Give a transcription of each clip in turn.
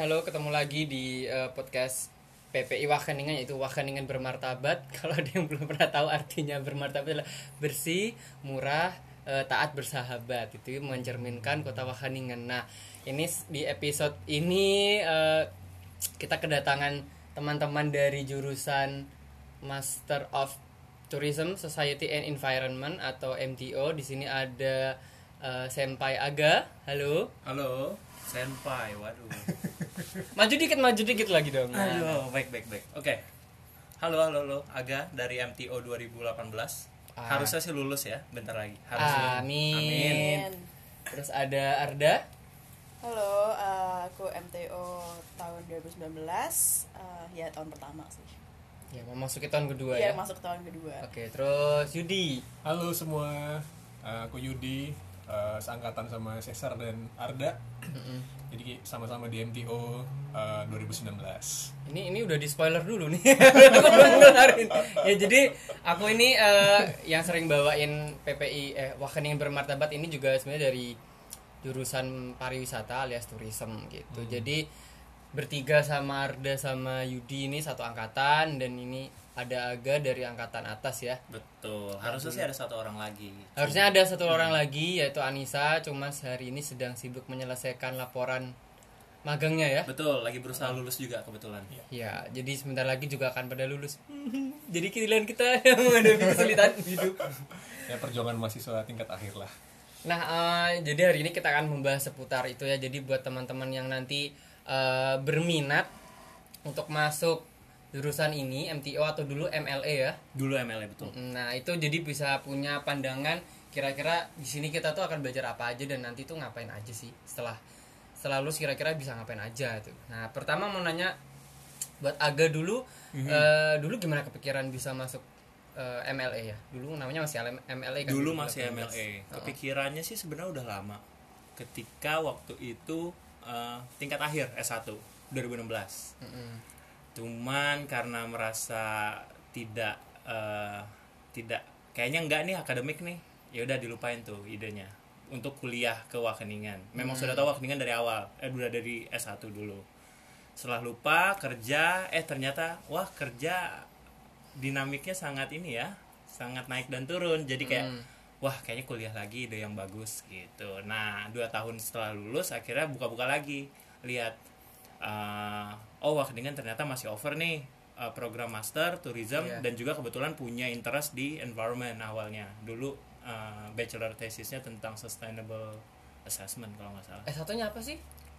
halo ketemu lagi di eh, podcast PPI Wageningen yaitu Wageningen bermartabat. Kalau ada yang belum pernah tahu artinya bermartabat adalah bersih, murah, eh, taat bersahabat. Itu mencerminkan kota Wageningen. Nah, ini di episode ini eh, kita kedatangan teman-teman dari jurusan Master of Tourism Society and Environment atau MTO. Di sini ada eh, Senpai Aga. Halo. Halo, senpai. Waduh. Maju dikit, maju dikit lagi dong. Nah. Aduh, baik baik baik. Oke. Halo, halo, halo. Aga dari MTO 2018. Ah. Harusnya sih lulus ya, bentar lagi. Harusnya. Amin. Amin. Terus ada Arda. Halo, eh, aku MTO tahun 2019. eh, ya tahun pertama sih. Ya, memasuki tahun kedua Iya, ya. masuk tahun kedua. Oke, terus Yudi. Halo semua, Eh, aku Yudi, eh, seangkatan sama Cesar dan Arda. Jadi sama-sama di MTO eh, 2019. Ini ini udah di spoiler dulu nih. Ya jadi aku ini eh, yang sering bawain PPI eh Wageningen bermartabat ini juga sebenarnya dari jurusan pariwisata alias tourism gitu. Jadi bertiga sama Arda sama Yudi ini satu angkatan dan ini ada Aga dari angkatan atas ya. Betul. Harusnya sih ada satu orang lagi. Harusnya ada satu orang lagi yaitu Anissa, cuman sehari ini sedang sibuk menyelesaikan laporan magangnya ya. Betul, lagi berusaha lulus juga kebetulan. Ya, jadi sebentar lagi juga akan pada lulus. jadi kalian kita yang menghadapi kesulitan hidup. Ya perjuangan mahasiswa tingkat akhir lah. Nah, eh, jadi hari ini kita akan membahas seputar itu ya. Jadi buat teman-teman yang nanti eh, berminat untuk masuk jurusan ini MTO atau dulu MLE ya. Dulu MLA betul. Nah, itu jadi bisa punya pandangan kira-kira di sini kita tuh akan belajar apa aja dan nanti tuh ngapain aja sih setelah setelah lulus kira-kira bisa ngapain aja tuh. Nah, pertama mau nanya buat Aga dulu eh, dulu gimana kepikiran bisa masuk eh, MLE ya? Dulu namanya masih MLE kan? Dulu masih 2018. MLA. Kepikirannya sih sebenarnya udah lama. Ketika waktu itu eh, tingkat akhir S1 2016. Mm-mm. Cuman karena merasa tidak eh, tidak kayaknya enggak nih akademik nih ya udah dilupain tuh idenya untuk kuliah ke Wageningen. Memang sudah tahu Wageningen dari awal eh udah dari S1 dulu. Setelah lupa kerja eh ternyata wah kerja dinamiknya sangat ini ya sangat naik dan turun. Jadi kayak Hmm. wah kayaknya kuliah lagi ide yang bagus gitu. Nah dua tahun setelah lulus akhirnya buka-buka lagi. Lihat eh, oh Wageningen ternyata masih over nih eh, program master tourism Iya. dan juga kebetulan punya interest di environment awalnya dulu eh, bachelor tesisnya tentang sustainable assessment kalau nggak salah Eh satunya apa sih?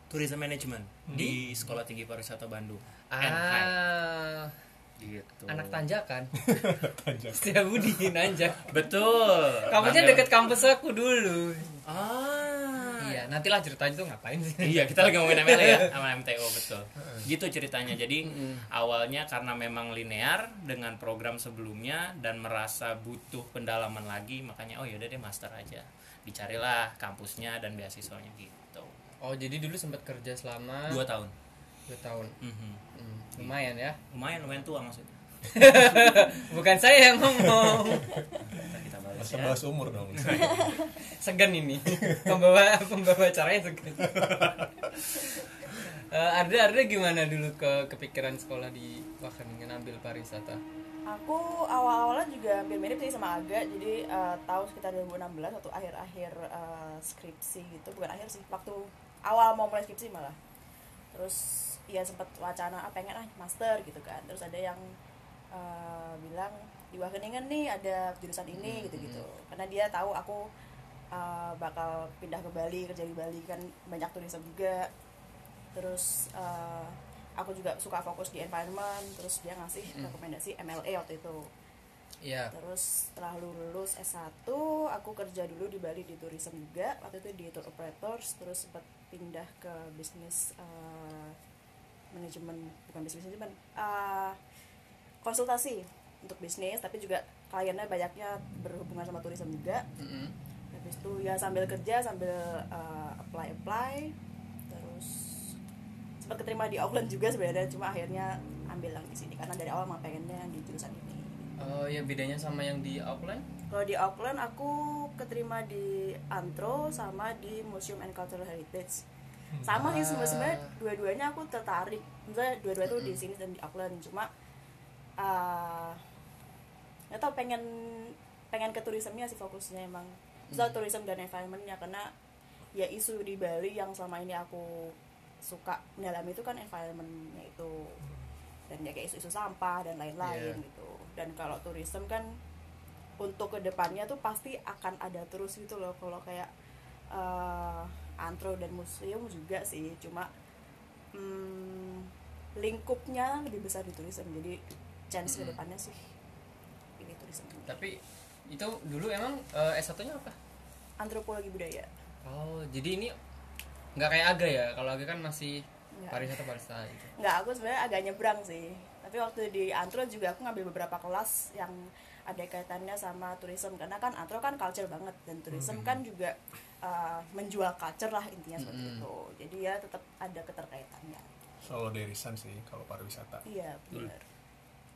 tourism management di sekolah tinggi pariwisata Bandung. Ah, gitu anak tanjakan. Tanjak. Setia Budi nanjak. betul Kampusnya deket kampus aku dulu. ah Iya, nantilah ceritanya tuh ngapain sih? iya kita lagi ngomongin ML ya sama MTO betul gitu ceritanya jadi Mm-mm. awalnya karena memang linear dengan program sebelumnya dan merasa butuh pendalaman lagi makanya oh yaudah deh master aja dicarilah kampusnya dan beasiswanya gitu Oh, jadi dulu sempat kerja selama dua tahun dua tahun. Mhm. Hmm, lumayan ya. lumayan lumayan tua maksudnya Bukan saya yang ngomong. Kita ya bahas umur dong. Segan ini. Pembawa pembawa acaranya segan. Eh, Arda Arda gimana dulu ke kepikiran sekolah di Wageningen ambil pariwisata? Aku awal-awalnya juga hampir mirip sih sama Aga. Jadi eh, tahun sekitar 2016 waktu akhir-akhir eh, skripsi gitu, bukan akhir sih, waktu awal mau mulai skripsi malah. Terus ya sempat wacana ah, pengen ah master gitu kan. Terus ada yang eh, bilang di Wageningen nih ada jurusan ini gitu-gitu. Karena dia tahu aku eh, bakal pindah ke Bali, kerja di Bali kan banyak turisme juga. Terus eh, aku juga suka fokus di environment. Terus dia ngasih rekomendasi MLA waktu itu. Iya. Terus setelah lulus S1, aku kerja dulu di Bali di tourism juga. Waktu itu di tour operators, terus sempat pindah ke bisnis eh, manajemen, bukan bisnis manajemen, eh, konsultasi untuk bisnis, tapi juga kliennya banyaknya berhubungan sama tourism juga. Mm-mm. Habis itu ya sambil kerja, sambil eh, apply-apply, terus sempat keterima di Auckland juga sebenarnya, cuma akhirnya ambil yang di sini karena dari awal emang pengennya yang di jurusan ini. Oh ya bedanya sama yang di Auckland? Kalau di Auckland aku keterima di Antro sama di Museum and Cultural Heritage. sama sih Ah. sebenarnya dua-duanya aku tertarik misalnya dua-dua tuh di sini dan di Auckland cuma eh, nggak tau pengen pengen ke turismenya sih fokusnya emang. Misal tourism dan environmentnya karena ya isu di Bali yang selama ini aku suka mendalami itu kan environmentnya itu. Dan ya kayak isu-isu sampah dan lain-lain Iya. gitu. Dan kalau tourism kan untuk ke depannya tuh pasti akan ada terus gitu loh. Kalau kayak eh, antro dan museum juga sih. Cuma hmm, lingkupnya lebih besar di tourism. Jadi chance Mm-mm. ke depannya sih. Ini tourism tapi itu dulu emang eh, S1 nya apa? Antropologi budaya. Oh jadi ini nggak kayak aga ya? Kalau aga kan masih pariwisata pariwisata gitu. Nggak aku sebenarnya agak nyebrang sih. Tapi waktu di antro juga aku ngambil beberapa kelas yang ada kaitannya sama tourism. Karena kan antro kan culture banget dan tourism kan juga uh, menjual culture lah intinya seperti Mm-mm. itu. Jadi ya tetap ada keterkaitannya. Selalu ada irisan sih kalau pariwisata. Iya benar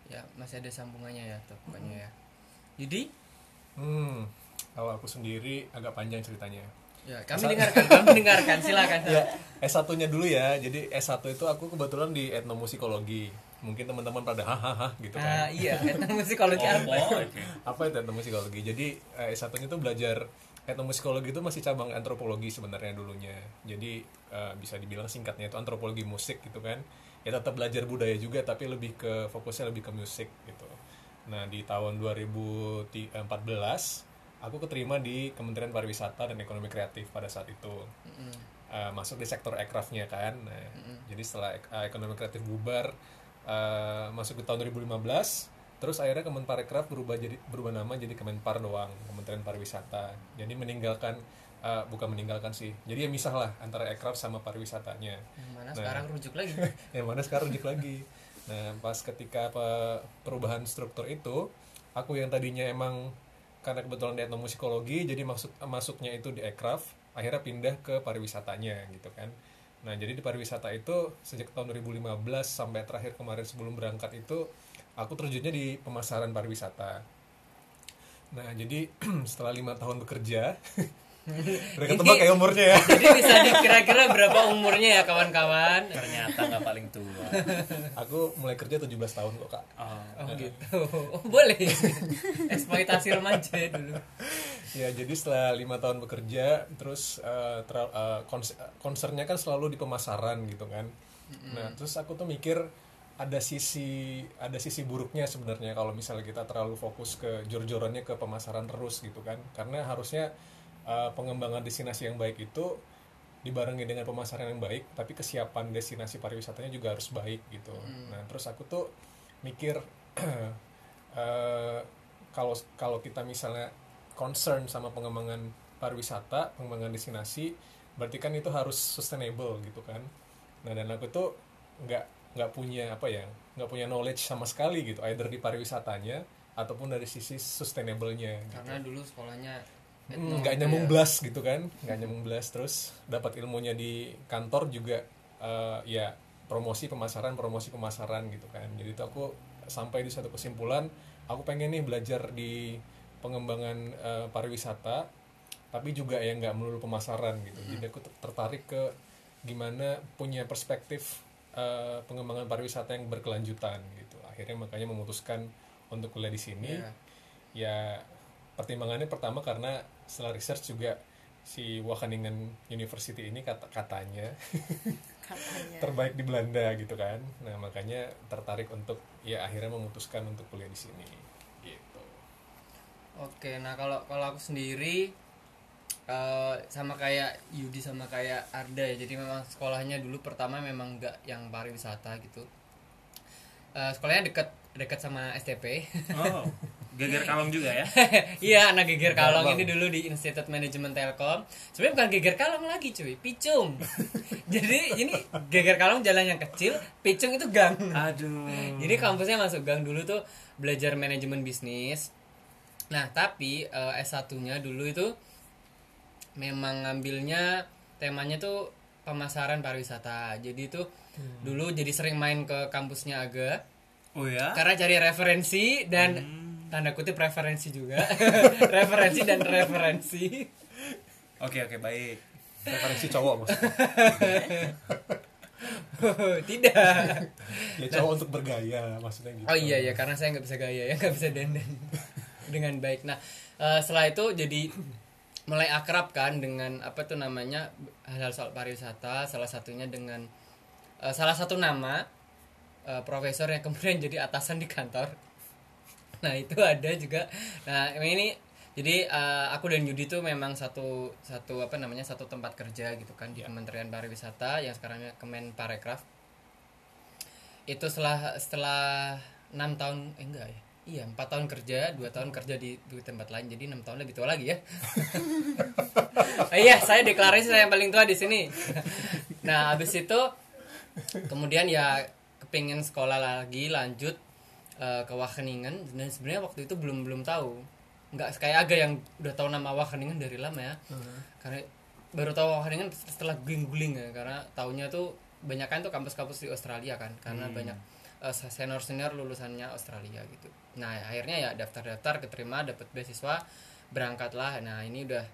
ya masih ada sambungannya ya pokoknya ya. Jadi hmm kalau aku sendiri agak panjang ceritanya. Ya kami dengarkan kami dengarkan silakan ya S1 nya dulu ya. Jadi S1 itu aku kebetulan di etnomusikologi. Mungkin teman-teman pada hahaha gitu ah kan iya etnomusikologi apa Oh, oke. apa itu etnomusikologi? Jadi eh, S1 nya itu belajar etnomusikologi itu masih cabang antropologi sebenarnya dulunya. Jadi eh, bisa dibilang singkatnya itu antropologi musik gitu kan ya tetap belajar budaya juga tapi lebih ke fokusnya lebih ke musik gitu. Nah di tahun 2014 aku keterima di Kementerian Pariwisata dan Ekonomi Kreatif pada saat itu. Mm-mm. Eh, masuk di sektor ekrafnya kan. Nah, jadi setelah ek- eh, ekonomi kreatif bubar eh, masuk ke tahun 2015 terus akhirnya Kemenparekraf berubah jadi berubah nama jadi Kemenpar doang Kementerian Pariwisata. Jadi meninggalkan eh, bukan meninggalkan sih. Jadi ya misah lah antara ekraf sama pariwisatanya. Yang mana Nah. sekarang rujuk lagi. Yang mana sekarang rujuk lagi. Nah pas ketika pe- perubahan struktur itu aku yang tadinya emang karena kebetulan di etnomusikologi jadi masuk masuknya itu di ekraf akhirnya pindah ke pariwisatanya gitu kan. Nah jadi di pariwisata itu sejak tahun 2015 sampai terakhir kemarin sebelum berangkat itu aku terjunnya di pemasaran pariwisata. Nah jadi setelah lima tahun bekerja udah ketebak ya umurnya ya. Jadi bisa dikira-kira berapa umurnya ya kawan-kawan? Ternyata nggak paling tua. Aku mulai kerja 17 tahun kok kak. Oh. oh gitu. Oh, boleh. Eksploitasi remaja dulu. Ya jadi setelah lima tahun bekerja, terus eh, ter- eh, kons- concernnya kan selalu di pemasaran gitu kan. Nah terus aku tuh mikir ada sisi ada sisi buruknya sebenarnya kalau misalnya kita terlalu fokus ke jor-jorannya ke pemasaran terus gitu kan. Karena harusnya eh, pengembangan destinasi yang baik itu dibarengi dengan pemasaran yang baik, tapi kesiapan destinasi pariwisatanya juga harus baik gitu. Nah terus aku tuh mikir eh, kalau kalau kita misalnya concern sama pengembangan pariwisata, pengembangan destinasi, berarti kan itu harus sustainable gitu kan. Nah dan aku tuh nggak nggak punya apa ya, nggak punya knowledge sama sekali gitu, either di pariwisatanya ataupun dari sisi sustainable-nya. Gitu. karena dulu sekolahnya Hmm, nggak nyambung belas gitu kan nggak nyambung belas. Terus dapat ilmunya di kantor juga eh, ya promosi pemasaran promosi pemasaran gitu kan. Jadi itu aku sampai di satu kesimpulan aku pengen nih belajar di pengembangan eh, pariwisata tapi juga ya nggak melulu pemasaran gitu. Jadi aku ter- tertarik ke gimana punya perspektif eh, pengembangan pariwisata yang berkelanjutan gitu. Akhirnya makanya memutuskan untuk kuliah di sini. Iya. ya pertimbangannya pertama karena setelah research juga si Wageningen University ini kata katanya katanya terbaik di Belanda gitu kan nah makanya tertarik untuk ya akhirnya memutuskan untuk kuliah di sini gitu Oke, nah kalau kalau aku sendiri eh, sama kayak Yudi sama kayak Arda ya. Jadi memang sekolahnya dulu pertama memang nggak yang pariwisata gitu. Eh, sekolahnya dekat dekat sama STP. oh geger kalong juga ya Iya, anak geger kalong ini dulu di Institut Manajemen Telkom. Sebenarnya bukan geger kalong lagi, cuy, picung. Jadi ini geger kalong jalan yang kecil, picung itu gang. aduh Jadi kampusnya masuk gang dulu tuh belajar manajemen bisnis. Nah, tapi eh, S1-nya dulu itu memang ngambilnya temanya tuh pemasaran pariwisata. Jadi itu dulu jadi sering main ke kampusnya Aga oh ya karena cari referensi dan tanda kutip referensi juga. referensi dan referensi. oke oke baik. Referensi cowok maksudnya. Tidak. Ya cowok untuk bergaya maksudnya gitu. Oh iya ya karena saya nggak bisa gaya ya nggak bisa dandan. Dengan baik. Nah eh, setelah itu jadi mulai akrab kan dengan apa tuh namanya hal-hal soal pariwisata salah satunya dengan eh, salah satu nama eh, profesor yang kemudian jadi atasan di kantor nah itu ada juga. Nah ini jadi eh, aku dan Yudi tuh memang satu satu apa namanya satu tempat kerja gitu kan di Kementerian Pariwisata yang sekarangnya Kemen Parekraf. Itu setelah setelah enam tahun eh, enggak ya? Iya empat tahun kerja dua tahun kerja di, di tempat lain jadi enam tahun lebih tua lagi ya. Oh iya saya deklarasi saya yang paling tua di sini. Nah habis itu kemudian ya kepingin sekolah lagi lanjut eh, ke Wageningen dan sebenarnya waktu itu belum belum tahu. Nggak kayak agak yang udah tahu nama Wageningen dari lama ya. Karena baru tahu Wageningen setelah guling-guling ya karena tahunya tuh banyak kan tuh kampus-kampus di Australia kan karena banyak senior senior lulusannya Australia gitu. Nah akhirnya ya daftar-daftar keterima dapat beasiswa berangkatlah. Nah ini udah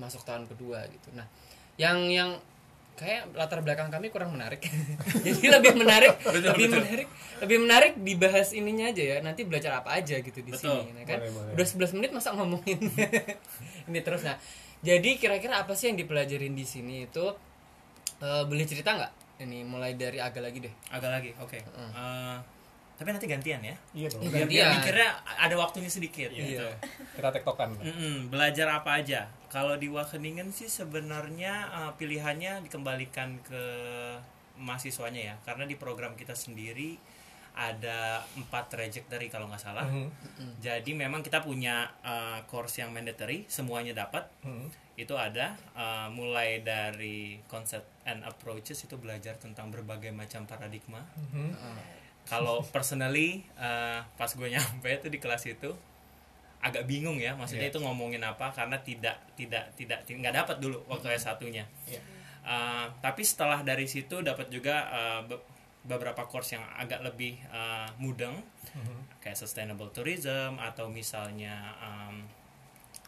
masuk tahun kedua gitu. Nah yang yang kayak latar belakang kami kurang menarik. Jadi lebih menarik lebih menarik lebih menarik dibahas ininya aja ya. Nanti belajar apa aja gitu di Betul. sini nah, kan? Boleh, boleh. udah 11 menit masa ngomongin ini terus? Nah jadi kira-kira apa sih yang dipelajarin di sini itu Eh, boleh cerita nggak? Ini mulai dari agak lagi deh. Agak lagi oke. Eh, tapi nanti gantian ya iya dong Iya. biar, biar Gantian. mikirnya ada waktunya sedikit Iya. gitu. kita tektokan Mm-mm, belajar apa aja kalau di Wageningen sih sebenarnya eh, pilihannya dikembalikan ke mahasiswanya ya karena di program kita sendiri ada empat trajectory kalau nggak salah Mhm. jadi memang kita punya eh, course yang mandatory semuanya dapat Mhm. itu ada eh, mulai dari konsep and approaches itu belajar tentang berbagai macam paradigma Mhm. Kalau personally eh, pas gue nyampe itu di kelas itu agak bingung ya maksudnya Iya. itu ngomongin apa karena tidak tidak tidak ti- nggak dapat dulu waktu S 1 nya Iya. tapi setelah dari situ dapat juga eh, be- beberapa course yang agak lebih eh, mudeng Mhm. kayak sustainable tourism atau misalnya em,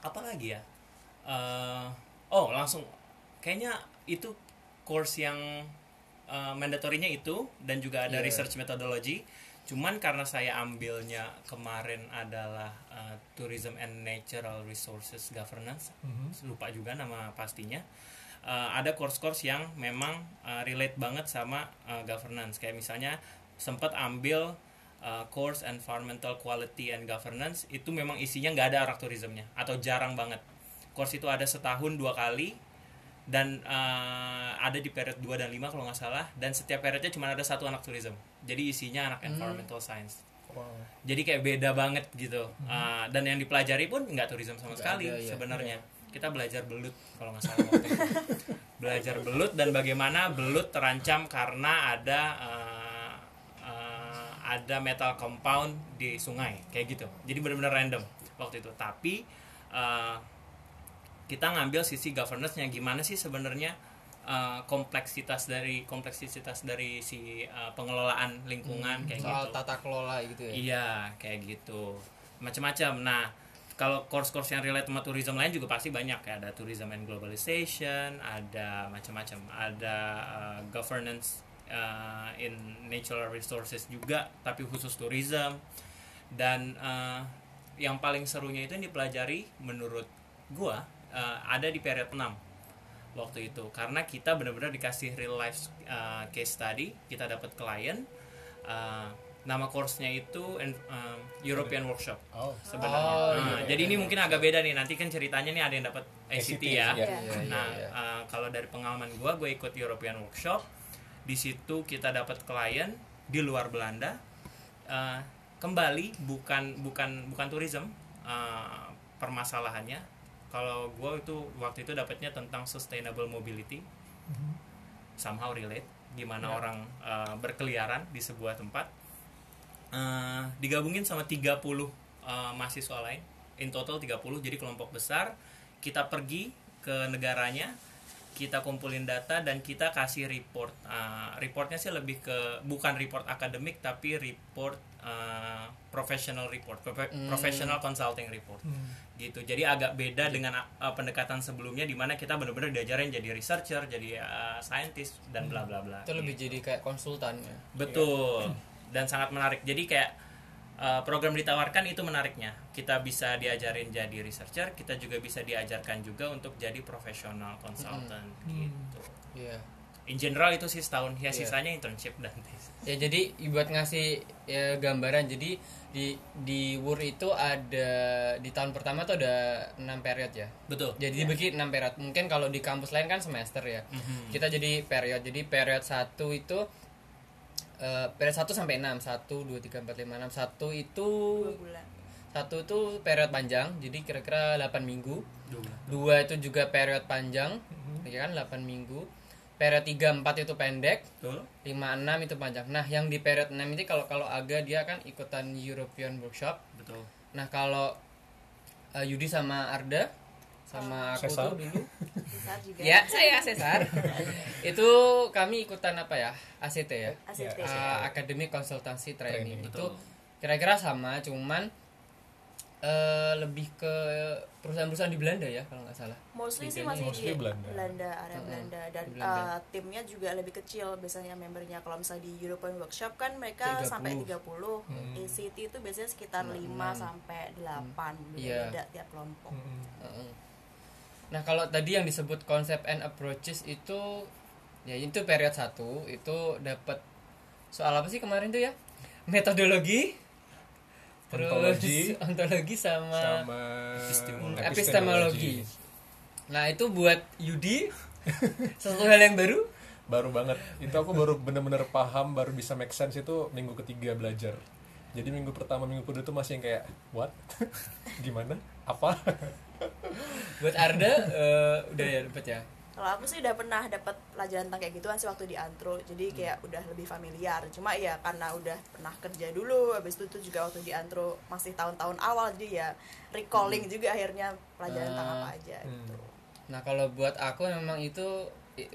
apa lagi ya Eh, oh langsung kayaknya itu course yang eh, mandatorinya itu dan juga ada Iya. research methodology. Cuman karena saya ambilnya kemarin adalah eh, tourism and natural resources governance. Mhm. lupa juga nama pastinya. Eh, ada course-course yang memang eh, relate banget sama eh, governance. Kayak misalnya sempat ambil eh, course environmental quality and governance itu memang isinya nggak ada arak tourismnya atau jarang banget. Course itu ada setahun dua kali dan eh, ada di period 2 dan 5 kalau nggak salah. Dan setiap periodnya cuma ada satu anak tourism. Jadi isinya anak environmental science. Wow. jadi kayak beda banget gitu. Uh, dan yang dipelajari pun nggak tourism sama Nggak sekali ada, ya. sebenarnya. Kita belajar belut kalau nggak salah waktu itu. belajar belut dan bagaimana belut terancam karena ada uh, uh, ada metal compound di sungai. Kayak gitu. Jadi benar-benar random waktu itu. Tapi uh, kita ngambil sisi governance-nya gimana sih sebenarnya uh, kompleksitas dari kompleksitas dari si uh, pengelolaan lingkungan kayak soal gitu tata kelola gitu ya Iya, kayak gitu. Macam-macam. Nah, kalau course-course yang relate sama tourism lain juga pasti banyak ya. Ada tourism and globalization, ada macam-macam. Ada uh, governance uh, in natural resources juga, tapi khusus tourism. Dan uh, yang paling serunya itu yang dipelajari menurut gua uh, ada di period 6 waktu itu karena kita benar-benar dikasih real life uh, case study kita dapat klien uh, nama course-nya itu um, European Workshop Oh. sebenarnya. Oh, Nah, iya, jadi ini mungkin agak beda nih. Nanti kan ceritanya nih ada yang dapat ACT ya. iya. Iya, iya, Nah, iya. uh, kalau dari pengalaman gua, gue ikut European Workshop. Di situ kita dapat klien di luar Belanda. Uh, kembali bukan bukan bukan tourism uh, permasalahannya. Kalau gue itu waktu itu dapatnya tentang sustainable mobility. Somehow relate gimana orang uh, berkeliaran di sebuah tempat. Uh, digabungin sama 30 uh, mahasiswa lain. In total 30 jadi kelompok besar. Kita pergi ke negaranya kita kumpulin data dan kita kasih report. Uh, reportnya sih lebih ke bukan report akademik tapi report uh, professional report, profe- professional consulting report, gitu. Jadi agak beda dengan uh, pendekatan sebelumnya di mana kita benar-benar diajarin jadi researcher, jadi uh, scientist dan bla bla bla. itu lebih jadi kayak konsultan ya Betul. Dan sangat menarik. Jadi kayak uh, program ditawarkan itu menariknya. Kita bisa diajarin jadi researcher, kita juga bisa diajarkan juga untuk jadi profesional consultant gitu. iya In general itu sih setahun. Ya Iya. sisanya internship dan tes. ya jadi buat ngasih ya, gambaran jadi di di WUR itu ada di tahun pertama tuh ada 6 period ya. Betul. jadi dibagi 6 period. Mungkin kalau di kampus lain kan semester ya. Mhm. kita jadi period. Jadi period 1 itu eh, period 1 sampai 6 1 2 3 4 5 6 1 itu dua bulan. satu itu period panjang. Jadi kira-kira 8 minggu. Dua dua itu juga period panjang. Ya kan 8 minggu period 3 4 itu pendek. Betul. 5 6 itu panjang. Nah yang di period 6 ini kalau kalau aga dia kan ikutan European workshop. Betul. nah kalau eh, Yudi sama Arda sama aku Cesar. tuh dulu. Juga. Ya saya Cesar itu kami ikutan apa ya? ACT ya? ACT Uh, Academic Consultancy Training, Training, itu kira-kira sama cuman eh, lebih ke perusahaan-perusahaan di Belanda ya kalau nggak salah mostly sih masih mostly di Belanda. Belanda area Belanda dan Belanda. uh, timnya juga lebih kecil biasanya membernya kalau misalnya di European Workshop kan mereka 30. sampai 30 Hmm. ACT itu biasanya sekitar 5 sampai 8 Iya. beda tiap kelompok Mm-mm. Heeh. Nah kalau tadi yang disebut konsep and approaches itu ya itu period 1 itu dapat soal apa sih kemarin tuh ya metodologi terus Ontologi. ontologi sama, sama Epistemologi. epistemologi. Nah itu buat Yudi sesuatu hal yang baru. baru banget itu aku baru bener-bener paham baru bisa make sense itu minggu ketiga belajar jadi minggu pertama minggu kedua tuh masih yang kayak what gimana apa Buat Arda eh, udah ya dapat ya. Kalau aku sih udah pernah dapat pelajaran tentang kayak gituan sih waktu di antro jadi kayak udah lebih familiar. Cuma ya karena udah pernah kerja dulu habis itu tuh juga waktu di antro masih tahun-tahun awal jadi ya recalling juga akhirnya pelajaran tentang apa aja gitu. Nah kalau buat aku memang itu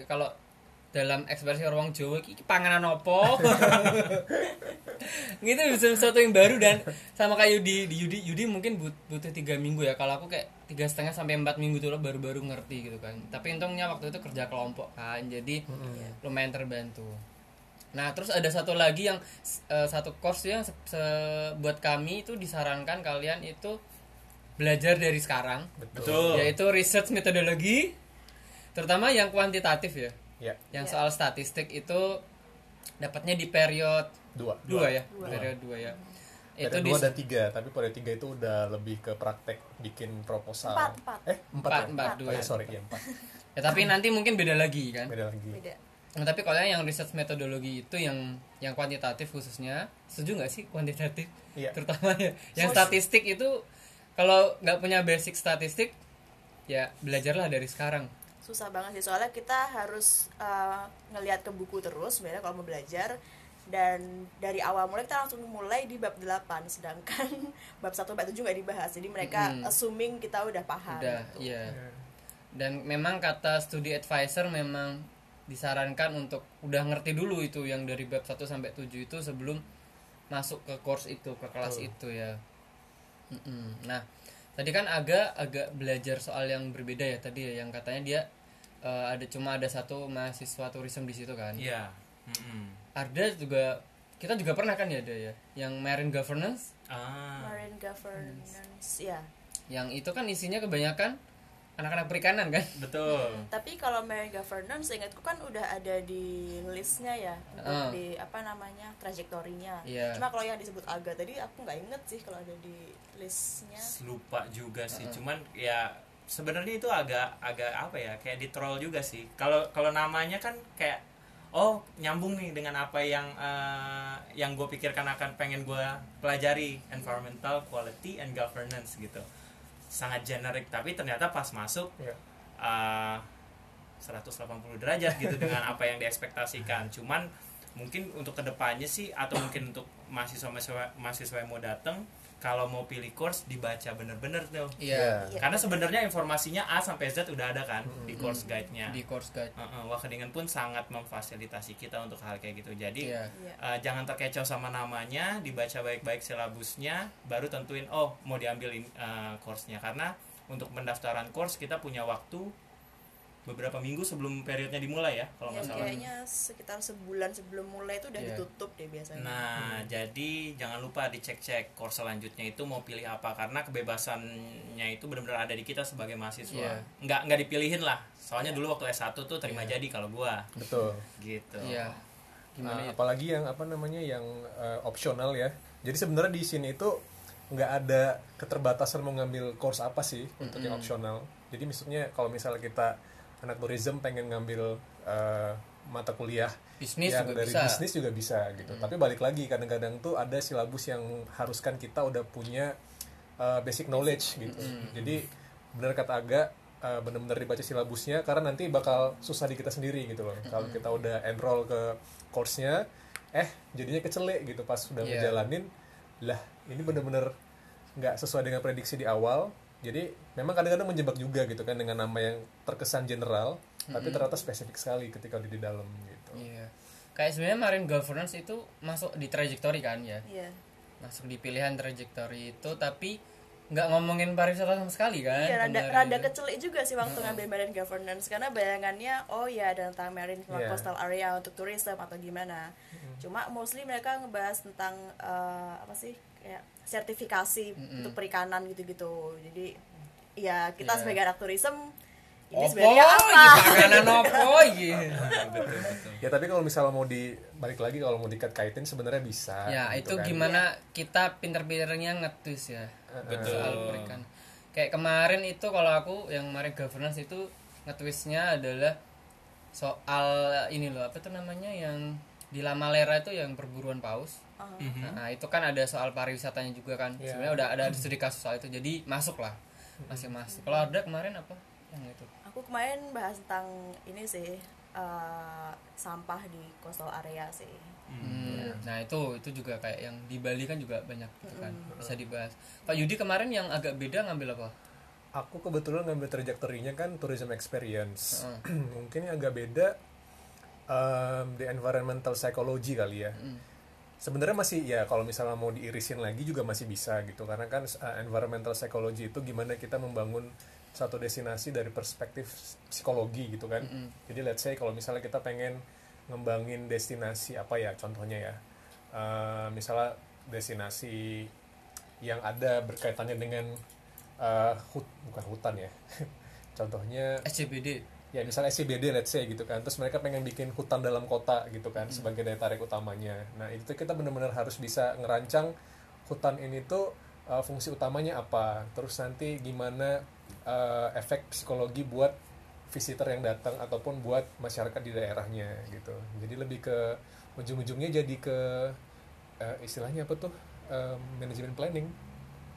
kalau dalam ekspresi orang Jawa iki panganan opo gitu bisa sesuatu yang baru dan sama kayak Yudi di Yudi Yudi mungkin but- butuh tiga minggu ya. Kalau aku kayak tiga setengah sampai empat minggu tuh loh baru-baru ngerti gitu kan. Tapi untungnya waktu itu kerja kelompok kan jadi lumayan terbantu. Nah terus ada satu lagi yang eh, satu course yang se- se- buat kami itu disarankan kalian itu belajar dari sekarang. Betul. yaitu research metodologi terutama yang kuantitatif ya ya. Yang Iya. soal statistik itu dapatnya di period dua. dua ya? Dua. period dua ya. Itu dua dan tiga tapi pada tiga itu udah lebih ke praktek bikin proposal. Empat, empat. eh empat, Empat, ya? empat, Oh, dua. ya, sorry ya empat. Ya, tapi nanti mungkin beda lagi kan? Beda lagi. Beda. Nah, tapi kalau yang research metodologi itu yang yang kuantitatif khususnya setuju nggak sih kuantitatif? Iya. terutama ya. Yang Sos- statistik itu kalau nggak punya basic statistik ya belajarlah dari sekarang susah banget sih soalnya kita harus uh, ngelihat ke buku terus sebenarnya kalau mau belajar dan dari awal mulai kita langsung mulai di bab 8 sedangkan bab 1 bab 7 nggak dibahas jadi mereka Mm-mm. assuming kita udah paham udah gitu. iya dan memang kata studi advisor memang disarankan untuk udah ngerti dulu itu yang dari bab 1 sampai 7 itu sebelum masuk ke course itu ke kelas Betul. itu ya Mm-mm. nah tadi kan agak agak belajar soal yang berbeda ya tadi ya yang katanya dia eh, ada cuma ada satu mahasiswa tourism di situ kan Iya. Mm-mm. Arda juga kita juga pernah kan ya ada ya yang marine governance Ah. marine governance ya yang itu kan isinya kebanyakan anak-anak perikanan kan? Betul. tapi kalau marine governance ingatku kan udah ada di listnya ya untuk Ah. di apa namanya trajektorinya. Iya. cuma kalau yang disebut aga tadi aku nggak inget sih kalau ada di listnya. Lupa juga sih. Cuman ya sebenarnya itu agak agak apa ya kayak di troll juga sih. Kalau kalau namanya kan kayak oh nyambung nih dengan apa yang eh, yang gue pikirkan akan pengen gue pelajari environmental quality and governance gitu sangat generik tapi ternyata pas masuk ya eh, 180 derajat gitu dengan apa yang diekspektasikan. Cuman mungkin untuk ke depannya sih atau mungkin untuk mahasiswa mahasiswa mahasiswa yang mau datang kalau mau pilih course dibaca bener-bener tuh Iya. Iya. karena sebenarnya informasinya A sampai Z udah ada kan di course guide-nya Di course guide. Uh-uh, Wageningen pun sangat memfasilitasi kita untuk hal kayak gitu jadi Iya. Iya. uh, jangan terkecoh sama namanya dibaca baik-baik silabusnya baru tentuin oh mau diambil in- uh, course-nya karena untuk pendaftaran course kita punya waktu beberapa minggu sebelum periodnya dimulai ya kalau Ya, nggak salah kayaknya sekitar sebulan sebelum mulai itu udah Iya. ditutup deh biasanya Nah, jadi jangan lupa dicek-cek course selanjutnya itu mau pilih apa karena kebebasannya itu benar-benar ada di kita sebagai mahasiswa. Iya. Nggak nggak dipilihin lah. Soalnya dulu waktu S1 tuh terima Iya. jadi kalau gua betul gitu. Iya. Gimana Nah, ya? apalagi yang apa namanya yang eh, opsional ya jadi sebenarnya di sini itu nggak ada keterbatasan mau ngambil course apa sih untuk yang opsional jadi maksudnya kalau misalnya kita anak tourism pengen ngambil eh, mata kuliah Bisnis yang juga dari bisa. bisnis juga bisa gitu. Tapi balik lagi kadang-kadang tuh ada silabus yang haruskan kita udah punya eh, basic knowledge gitu. Jadi benar kata Aga eh, benar-benar dibaca silabusnya karena nanti bakal susah di kita sendiri gitu loh. Kalau kita udah enroll ke course-nya eh jadinya kecelek gitu pas sudah Iya. ngejalanin. Lah ini bener-bener nggak sesuai dengan prediksi di awal jadi memang kadang-kadang menjebak juga gitu kan dengan nama yang terkesan general tapi ternyata spesifik sekali ketika di, di dalam gitu Iya. Kayak sebenarnya marine governance itu masuk di trajectory kan ya. iya Masuk di pilihan trajectory itu tapi nggak ngomongin pariwisata sama sekali kan. Iya, rada, rada itu. kecelik juga sih waktu ngambil marine governance karena bayangannya oh ya ada tentang marine Iya. coastal area untuk tourism atau gimana. Cuma mostly mereka ngebahas tentang eh, apa sih kayak sertifikasi untuk perikanan gitu-gitu. Jadi ya kita Iya. sebagai anak tourism ini Opo, sebenarnya apa? makanan opo betul. ya tapi kalau misalnya mau di balik lagi kalau mau dikait-kaitin sebenarnya bisa Ya, gitu itu kan. gimana kita pinter-pinternya ngetus ya. Betul. Soal perikan. Kayak kemarin itu kalau aku yang kemarin governance itu ngetwistnya adalah soal ini loh apa tuh namanya yang di Lamalera itu yang perburuan paus. Nah, itu kan ada soal pariwisatanya juga kan. Iya. Sebenarnya udah ada studi kasus soal itu. Jadi masuk lah. Masih masuk. Kalau ada kemarin apa? Yang itu. Aku kemarin bahas tentang ini sih eh, sampah di coastal area sih. Hmm, Nah itu itu juga kayak yang di Bali kan juga banyak gitu kan bisa dibahas. Pak Yudi kemarin yang agak beda ngambil apa? aku kebetulan ngambil trajektorinya kan tourism experience Heeh. mungkin agak beda um, di environmental psychology kali ya sebenarnya masih ya kalau misalnya mau diirisin lagi juga masih bisa gitu. Karena kan uh, environmental psychology itu gimana kita membangun satu destinasi dari perspektif psikologi gitu kan. Jadi let's say kalau misalnya kita pengen ngembangin destinasi apa ya contohnya ya Uh, misalnya destinasi yang ada berkaitannya dengan uh, hut bukan hutan ya. Contohnya SCBD. Ya misalnya SCBD let's say gitu kan. Terus mereka pengen bikin hutan dalam kota gitu kan sebagai daya tarik utamanya. Nah itu kita benar-benar harus bisa ngerancang hutan ini tuh uh, fungsi utamanya apa. Terus nanti gimana uh, efek psikologi buat visitor yang datang ataupun buat masyarakat di daerahnya gitu. Jadi lebih ke ujung-ujungnya jadi ke uh, istilahnya apa tuh? Um, manajemen planning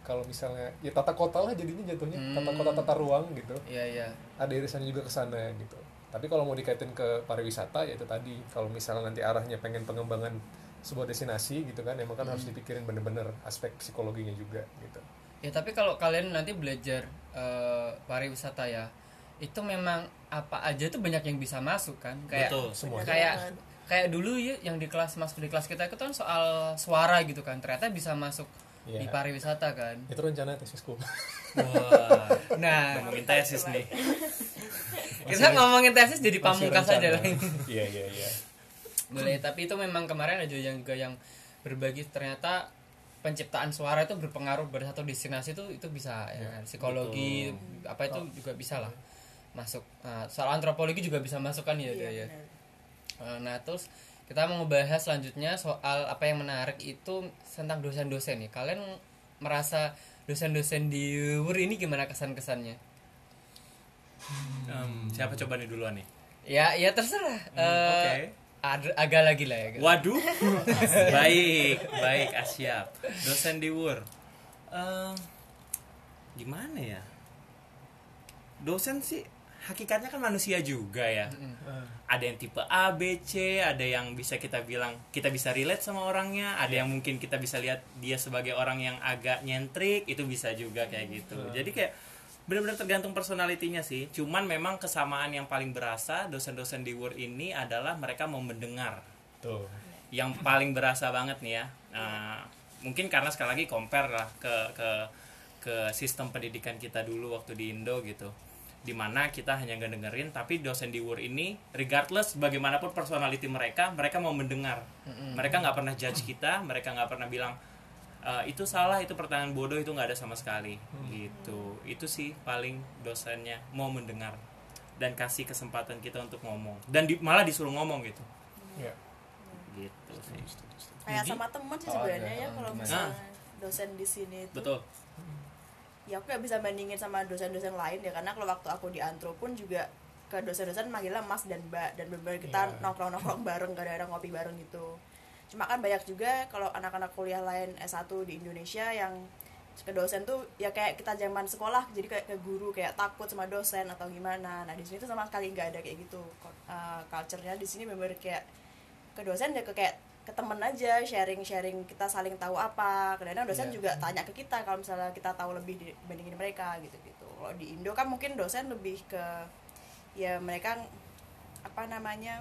kalau misalnya ya tata kota lah jadinya jatuhnya tata kota tata ruang gitu Iya iya. ada irisannya juga ke sana gitu. Tapi kalau mau dikaitin ke pariwisata ya itu tadi kalau misalnya nanti arahnya pengen pengembangan sebuah destinasi gitu kan emang kan harus dipikirin bener-bener aspek psikologinya juga gitu. Ya tapi kalau kalian nanti belajar eh, pariwisata ya, itu memang apa aja tuh banyak yang bisa masuk kan. Kayak Betul. Semuanya. kayak kayak dulu ya yang di kelas masuk di kelas kita itu kan soal suara gitu kan. Ternyata bisa masuk Iya. di pariwisata kan. Itu rencana tesisku. Wah, Nah, ngomongin tesis nih. kita ngomongin tesis jadi pamungkas aja lah. Iya iya iya. Boleh, tapi itu memang kemarin ada yang juga yang berbagi ternyata penciptaan suara itu berpengaruh pada satu destinasi itu itu bisa ya kan? psikologi apa itu juga bisa lah masuk Nah, soal antropologi juga bisa masuk kan ya Iya, dia ya. Eh, nah terus kita mau ngebahas selanjutnya soal apa yang menarik itu tentang dosen-dosen nih kalian merasa dosen-dosen di UR ini gimana kesan-kesannya Em, siapa coba nih duluan nih? ya ya terserah Eh, oke. ad- agak lagi lah ya gitu. Waduh. baik, baik, Asyap. Dosen di WUR. Em, gimana ya? Dosen sih hakikatnya kan manusia juga ya. Ada yang tipe A B C ada yang bisa kita bilang kita bisa relate sama orangnya ada yang mungkin kita bisa lihat dia sebagai orang yang agak nyentrik itu bisa juga kayak gitu. Jadi kayak benar-benar tergantung personalitinya sih. Cuman memang kesamaan yang paling berasa dosen-dosen di Word ini adalah mereka mau mendengar. Tuh yang paling berasa banget nih ya. Nah, mungkin karena sekali lagi compare lah ke ke ke sistem pendidikan kita dulu waktu di Indo gitu di mana kita hanya nggak dengerin tapi dosen di WUR ini regardless bagaimanapun personality mereka mereka mau mendengar. Mereka nggak pernah judge kita mereka nggak pernah bilang "E, itu salah itu pertanyaan bodoh itu nggak ada sama sekali. Gitu. Itu sih paling dosennya mau mendengar dan kasih kesempatan kita untuk ngomong. Dan di- malah disuruh ngomong gitu. Ya. Gitu sih. Kayak sama temen sih Oh, sebenarnya ada. ya kalau Gimana? misalnya dosen di sini itu. Betul ya aku nggak bisa bandingin sama dosen-dosen lain ya karena kalau waktu aku di antro pun juga ke dosen-dosen manggilnya mas dan mbak dan benar kita Iya. nongkrong-nongkrong bareng kadang-kadang ngopi bareng gitu. Cuma kan banyak juga kalau anak-anak kuliah lain S1 di Indonesia yang ke dosen tuh ya kayak kita zaman sekolah jadi kayak ke guru kayak takut sama dosen atau gimana. Nah di sini tuh sama sekali nggak ada kayak gitu. Uh, culture-nya di sini benar kayak ke dosen ya ke kayak ke temen aja sharing sharing kita saling tahu apa. Kadang-kadang dosen Iya. juga tanya ke kita kalau misalnya kita tahu lebih dibandingin mereka gitu gitu kalau di Indo kan mungkin dosen lebih ke ya mereka apa namanya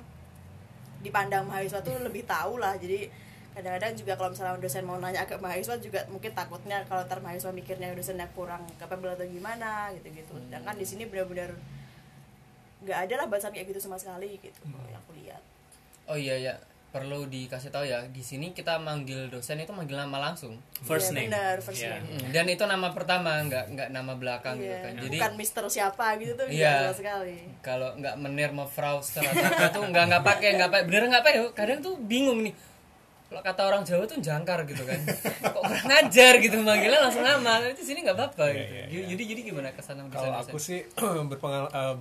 dipandang mahasiswa tuh lebih tahu lah. Jadi kadang-kadang juga kalau misalnya dosen mau nanya ke mahasiswa juga mungkin takutnya kalau ntar mahasiswa mikirnya dosennya kurang capable atau gimana gitu gitu sedangkan di sini benar-benar nggak ada lah bahasan kayak gitu sama sekali gitu kalau yang aku lihat. Oh iya ya perlu dikasih tahu ya di sini kita manggil dosen itu manggil nama langsung. First Iya, name. benar, first Iya. name. Mm, dan itu nama pertama nggak nggak nama belakang gitu Iya, kan. Jadi bukan Mister siapa gitu tuh Iya. iya. sekali. Kalau nggak menir mau Frau tuh nggak nggak pakai nggak pakai. Bener nggak pakai? Kadang tuh bingung nih. Kalau kata orang Jawa tuh jangkar gitu kan. Kok kurang ajar gitu manggilnya langsung nama. Tapi di sini nggak apa-apa Iya, gitu. iya, iya. jadi jadi gimana kesan kalau aku sih berpengal eh,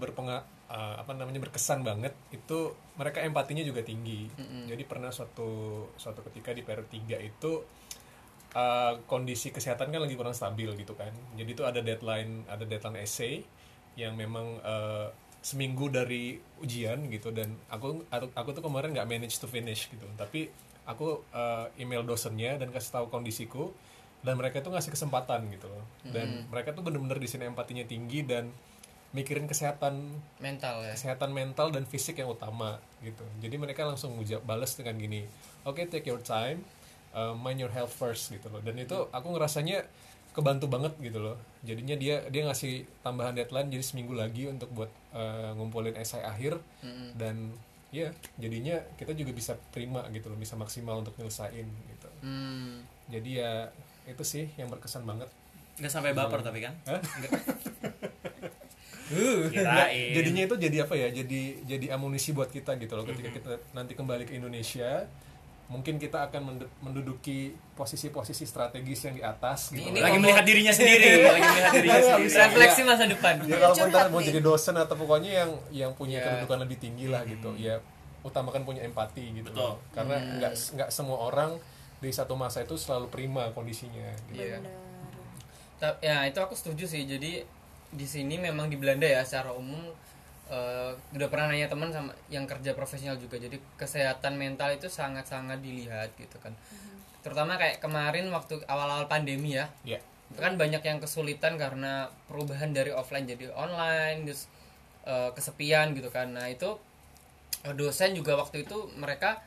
eh, apa namanya berkesan banget itu mereka empatinya juga tinggi. Jadi pernah suatu suatu ketika di periode 3 itu eh, kondisi kesehatan kan lagi kurang stabil gitu kan. Jadi itu ada deadline ada deadline essay yang memang eh, seminggu dari ujian gitu. Dan aku aku, tuh kemarin nggak manage to finish gitu. Tapi aku eh, email dosennya dan kasih tahu kondisiku dan mereka tuh ngasih kesempatan gitu loh. Dan mereka tuh bener-bener di sini empatinya tinggi dan mikirin kesehatan mental ya. kesehatan mental dan fisik yang utama gitu. Jadi mereka langsung ujak balas dengan gini oke take your time uh, mind your health first gitu loh. Dan itu aku ngerasanya kebantu banget gitu loh. Jadinya dia dia ngasih tambahan deadline jadi seminggu lagi untuk buat uh, ngumpulin esai akhir. Dan ya jadinya kita juga bisa terima gitu loh bisa maksimal untuk nyelesain gitu. Hmm. jadi ya itu sih yang berkesan banget. Nggak sampai baper tapi kan? Hah? Uh kirain. Jadinya itu jadi apa ya? Jadi jadi amunisi buat kita gitu loh ketika kita nanti kembali ke Indonesia. Mungkin kita akan mendu- menduduki posisi-posisi strategis yang di atas gitu Ini lagi ngomong- melihat dirinya sendiri lagi melihat dirinya sendiri. refleksi masa depan. Ya kalau ntar mau jadi dosen atau pokoknya yang yang punya Ya. kedudukan lebih tinggi lah gitu. Ya utamakan punya empati gitu. Betul. loh. karena nggak nggak semua orang di satu masa itu selalu prima kondisinya gitu. Iya. benar Ta- ya itu aku setuju sih. Jadi di sini memang di Belanda ya secara umum eh, udah pernah nanya teman sama yang kerja profesional juga. Jadi kesehatan mental itu sangat sangat dilihat gitu kan. Terutama kayak kemarin waktu awal-awal pandemi ya. Ya itu kan banyak yang kesulitan karena perubahan dari offline jadi online terus eh, kesepian gitu kan. Nah itu eh, dosen juga waktu itu mereka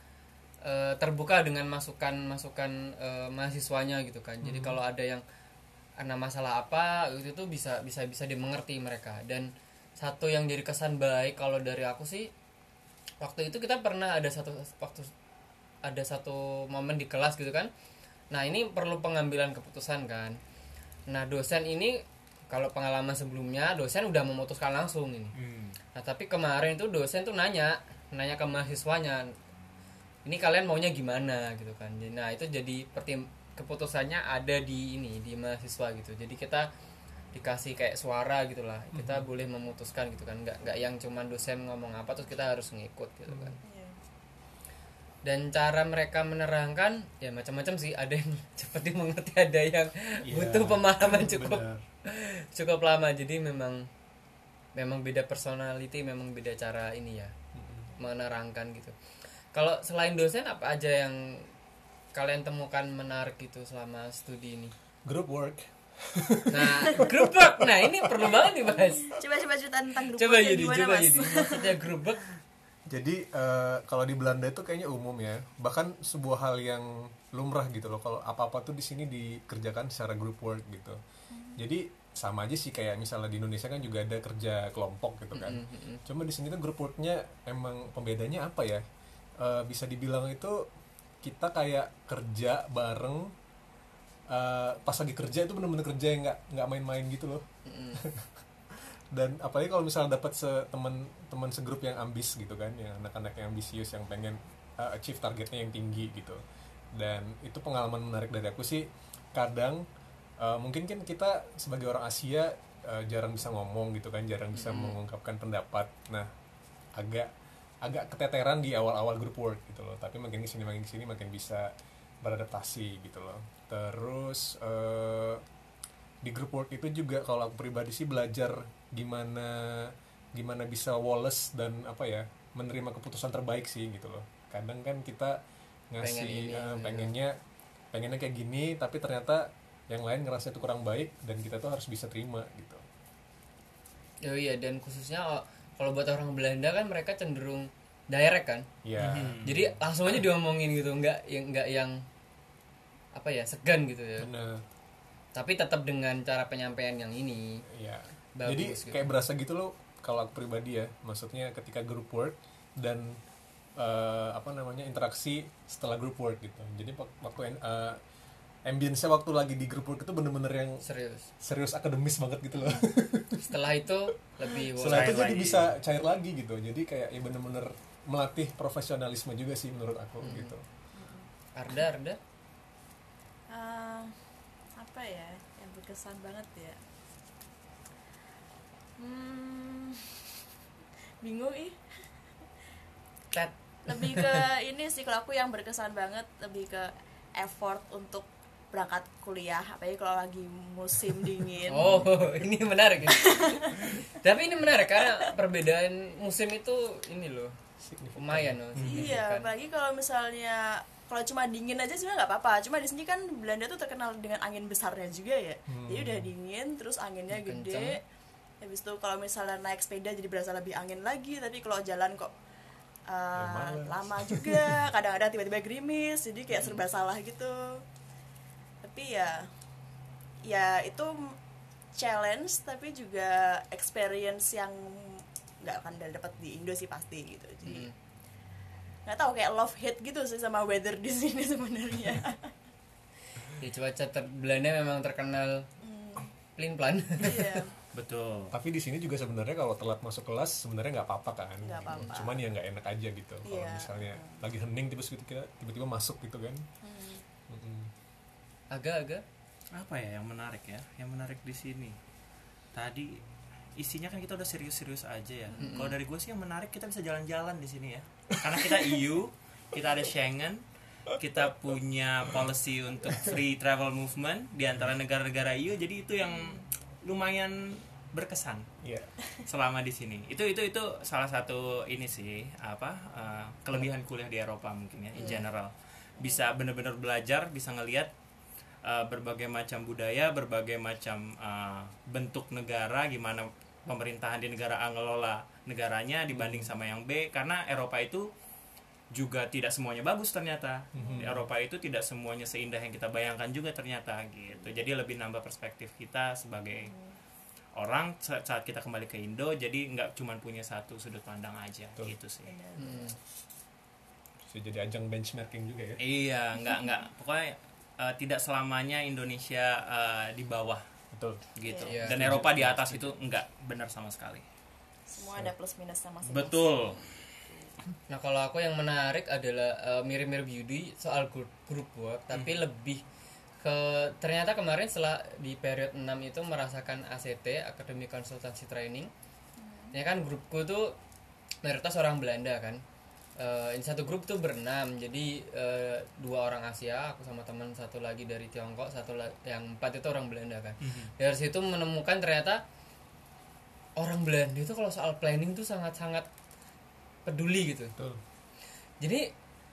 eh, terbuka dengan masukan masukan eh, mahasiswanya gitu kan. Jadi kalau ada yang ada masalah apa itu tuh bisa bisa bisa dimengerti mereka. Dan satu yang jadi kesan baik kalau dari aku sih waktu itu kita pernah ada satu waktu ada satu momen di kelas gitu kan. Nah ini perlu pengambilan keputusan kan. Nah dosen ini kalau pengalaman sebelumnya dosen udah memutuskan langsung ini. Hmm. nah tapi kemarin itu dosen tuh nanya nanya ke mahasiswanya ini kalian maunya gimana? gitu kan. Nah itu jadi pertim keputusannya ada di ini di mahasiswa gitu. Jadi kita dikasih kayak suara gitulah. Kita boleh memutuskan gitu kan. Nggak nggak yang cuman dosen ngomong apa terus kita harus ngikut gitu kan. Iya. dan cara mereka menerangkan ya macam-macam sih. Ada yang cepat dimengerti ada yang Iya, butuh pemahaman cukup cukup lama. Jadi memang memang beda personality memang beda cara ini ya menerangkan gitu. Kalau selain dosen apa aja yang kalian temukan menarik gitu selama studi ini group work nah group work nah ini perlu banget dibahas coba coba cerita tentang grup coba gimana, coba Mas? jadi maksudnya group work Jadi eh, kalau di Belanda itu kayaknya umum ya, bahkan sebuah hal yang lumrah gitu loh. Kalau apa-apa tuh di sini dikerjakan secara group work gitu. Jadi sama aja sih kayak misalnya di Indonesia kan juga ada kerja kelompok gitu kan. Cuma di sini tuh group worknya emang pembedanya apa ya? Eh, bisa dibilang itu kita kayak kerja bareng. eh, pas lagi kerja itu bener-bener kerja yang nggak nggak main-main gitu loh. Dan apalagi kalau misalnya dapat se teman teman segrup yang ambis gitu kan yang anak-anak yang ambisius yang pengen uh, achieve targetnya yang tinggi gitu. Dan itu pengalaman menarik dari aku sih. Kadang uh, mungkin kan kita sebagai orang Asia uh, jarang bisa ngomong gitu kan jarang bisa mengungkapkan pendapat. Nah agak agak keteteran di awal-awal group work gitu loh. Tapi makin ke sini makin ke sini makin bisa beradaptasi gitu loh. Terus eh, di group work itu juga kalau aku pribadi sih belajar gimana gimana bisa Wallace dan apa ya menerima keputusan terbaik sih gitu loh. Kadang kan kita ngasih Pengen ini, gitu. pengennya pengennya kayak gini tapi ternyata yang lain ngerasa itu kurang baik dan kita tuh harus bisa terima gitu. Oh iya dan khususnya kalau buat orang Belanda kan mereka cenderung direct kan? Ya jadi langsung aja diomongin gitu nggak yang nggak yang apa ya segan gitu ya. Bener. Tapi tetap dengan cara penyampaian yang ini ya Bagus jadi gitu. kayak berasa gitu loh kalau aku pribadi ya. Maksudnya ketika group work dan eh, apa namanya interaksi setelah group work gitu. Jadi wak- waktu uh, ambience waktu lagi di group work itu bener-bener yang serius. serius akademis banget gitu loh. Setelah itu lebih setelah itu jadi lagi. bisa cair lagi gitu. Jadi kayak ya bener-bener melatih profesionalisme juga sih menurut aku gitu. Arda Arda? Ah, apa ya yang berkesan banget ya? Hmm, bingung ih. Lebih ke ini sih kalau aku yang berkesan banget lebih ke effort untuk berangkat kuliah apalagi kalau lagi musim dingin. Oh ini menarik ya. Tapi ini menarik karena perbedaan musim itu ini loh lumayan loh iya apalagi kalau misalnya kalau cuma dingin aja sebenarnya nggak apa-apa. Cuma di sini kan Belanda tuh terkenal dengan angin besarnya juga ya. Jadi udah dingin terus anginnya gede. Habis itu kalau misalnya naik sepeda jadi berasa lebih angin lagi. Tapi kalau jalan kok uh, lama juga. Kadang-kadang tiba-tiba gerimis jadi kayak serba salah gitu tapi ya ya itu challenge tapi juga experience yang nggak akan dapat di Indo sih pasti gitu. Jadi nggak tahu kayak love hate gitu sih sama weather di sini sebenarnya. Di cuaca ter Belanda memang terkenal plin plan iya. Betul. Tapi di sini juga sebenarnya kalau telat masuk kelas sebenarnya nggak apa-apa kan? Nggak apa-apa. cuman ya nggak enak aja gitu. Kalau Iya. misalnya lagi hening tiba-tiba tiba-tiba masuk gitu kan? Mm-mm. Agak-agak. Apa ya yang menarik ya? Yang menarik di sini. Tadi isinya kan kita udah serius-serius aja ya. Kalau dari gue sih yang menarik kita bisa jalan-jalan di sini ya. Karena kita EU kita ada Schengen kita punya policy untuk free travel movement di antara negara-negara EU jadi itu yang lumayan berkesan Iya. selama di sini. Itu itu itu salah satu ini sih apa eh, kelebihan kuliah di Eropa mungkin ya in general. Bisa benar-benar belajar bisa ngelihat eh, berbagai macam budaya berbagai macam eh, bentuk negara gimana pemerintahan di negara A ngelola negaranya dibanding sama yang B karena Eropa itu juga tidak semuanya bagus ternyata. Di Eropa itu tidak semuanya seindah yang kita bayangkan juga ternyata gitu. Jadi lebih nambah perspektif kita sebagai orang saat saat kita kembali ke Indo jadi nggak cuma punya satu sudut pandang aja Betul. gitu sih. Hmm. bisa jadi ajang benchmarking juga ya? Iya nggak nggak. Pokoknya eh, tidak selamanya Indonesia eh, di bawah. Betul. Gitu. Iya. dan Eropa di atas itu enggak benar sama sekali. Semua ada plus minusnya masing-masing betul. Nah kalau aku yang menarik adalah eh, mirip-mirip Yudi soal group, group work, tapi lebih ke ternyata kemarin setelah di period 6 itu merasakan ACT Academic Consultancy Training. Ya kan grupku tuh mayoritas orang Belanda kan. Ini satu grup tuh berenam, jadi eh, dua orang Asia, aku sama teman satu lagi dari Tiongkok, satu la- yang empat itu orang Belanda kan. Dari situ menemukan ternyata orang Belanda itu kalau soal planning tuh sangat-sangat peduli gitu. Betul. jadi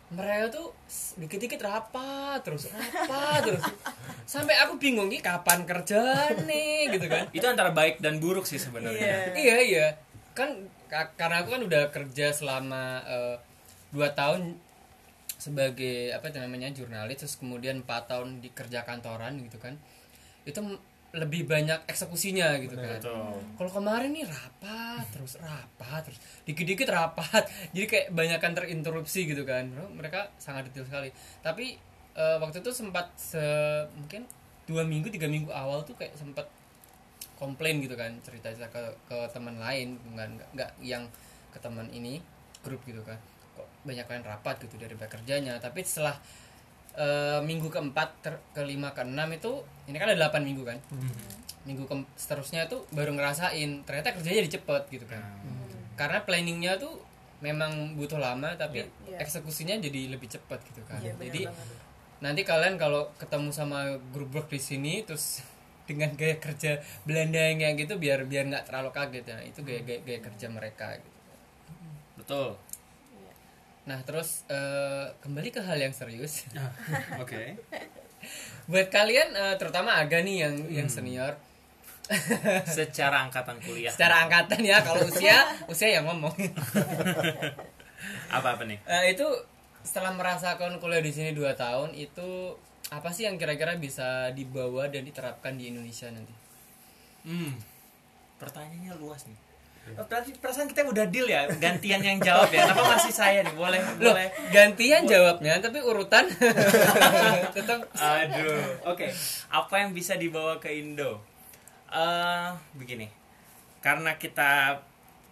mereka tuh dikit-dikit rapat terus rapat terus sampai aku bingung nih kapan kerja nih? gitu kan. Itu antara baik dan buruk sih sebenarnya. Iya iya. Kan ka- karena aku kan udah kerja selama eh, dua tahun sebagai apa itu namanya jurnalis terus kemudian empat tahun di kerja kantoran gitu kan itu lebih banyak eksekusinya gitu kan. Betul. kalau kemarin nih rapat terus rapat terus dikit-dikit rapat jadi kayak banyakan terinterupsi gitu kan. Mereka sangat detail sekali. Tapi eh, waktu itu sempat se- mungkin dua minggu tiga minggu awal tuh kayak sempat komplain gitu kan cerita cerita ke ke teman lain nggak nggak- yang ke teman ini grup gitu kan banyak kalian rapat gitu dari kerjanya tapi setelah eh, minggu keempat ter, kelima keenam itu ini kan ada delapan minggu kan? Minggu ke seterusnya tuh baru ngerasain ternyata kerjanya jadi cepet gitu kan. Karena planningnya tuh memang butuh lama tapi Iya. eksekusinya jadi lebih cepat gitu kan. Benar jadi banget. nanti kalian kalau ketemu sama grup work di sini terus dengan gaya kerja Belanda yang kayak gitu biar biar nggak terlalu kaget ya. Itu gaya, gaya gaya kerja mereka gitu. Betul nah terus eh, kembali ke hal yang serius. Oke. Buat kalian eh, terutama Aga nih yang yang senior. Secara angkatan kuliah. Secara angkatan ya kalau usia usia yang ngomong. Apa apa nih? Eh, itu setelah merasakan kuliah di sini 2 tahun itu apa sih yang kira-kira bisa dibawa dan diterapkan di Indonesia nanti? hmm. Pertanyaannya luas nih perasaan kita udah deal ya gantian yang jawab ya kenapa masih saya nih boleh Loh, boleh gantian jawabnya tapi urutan tetap Aduh, oke. Apa yang bisa dibawa ke Indo? eh begini, karena kita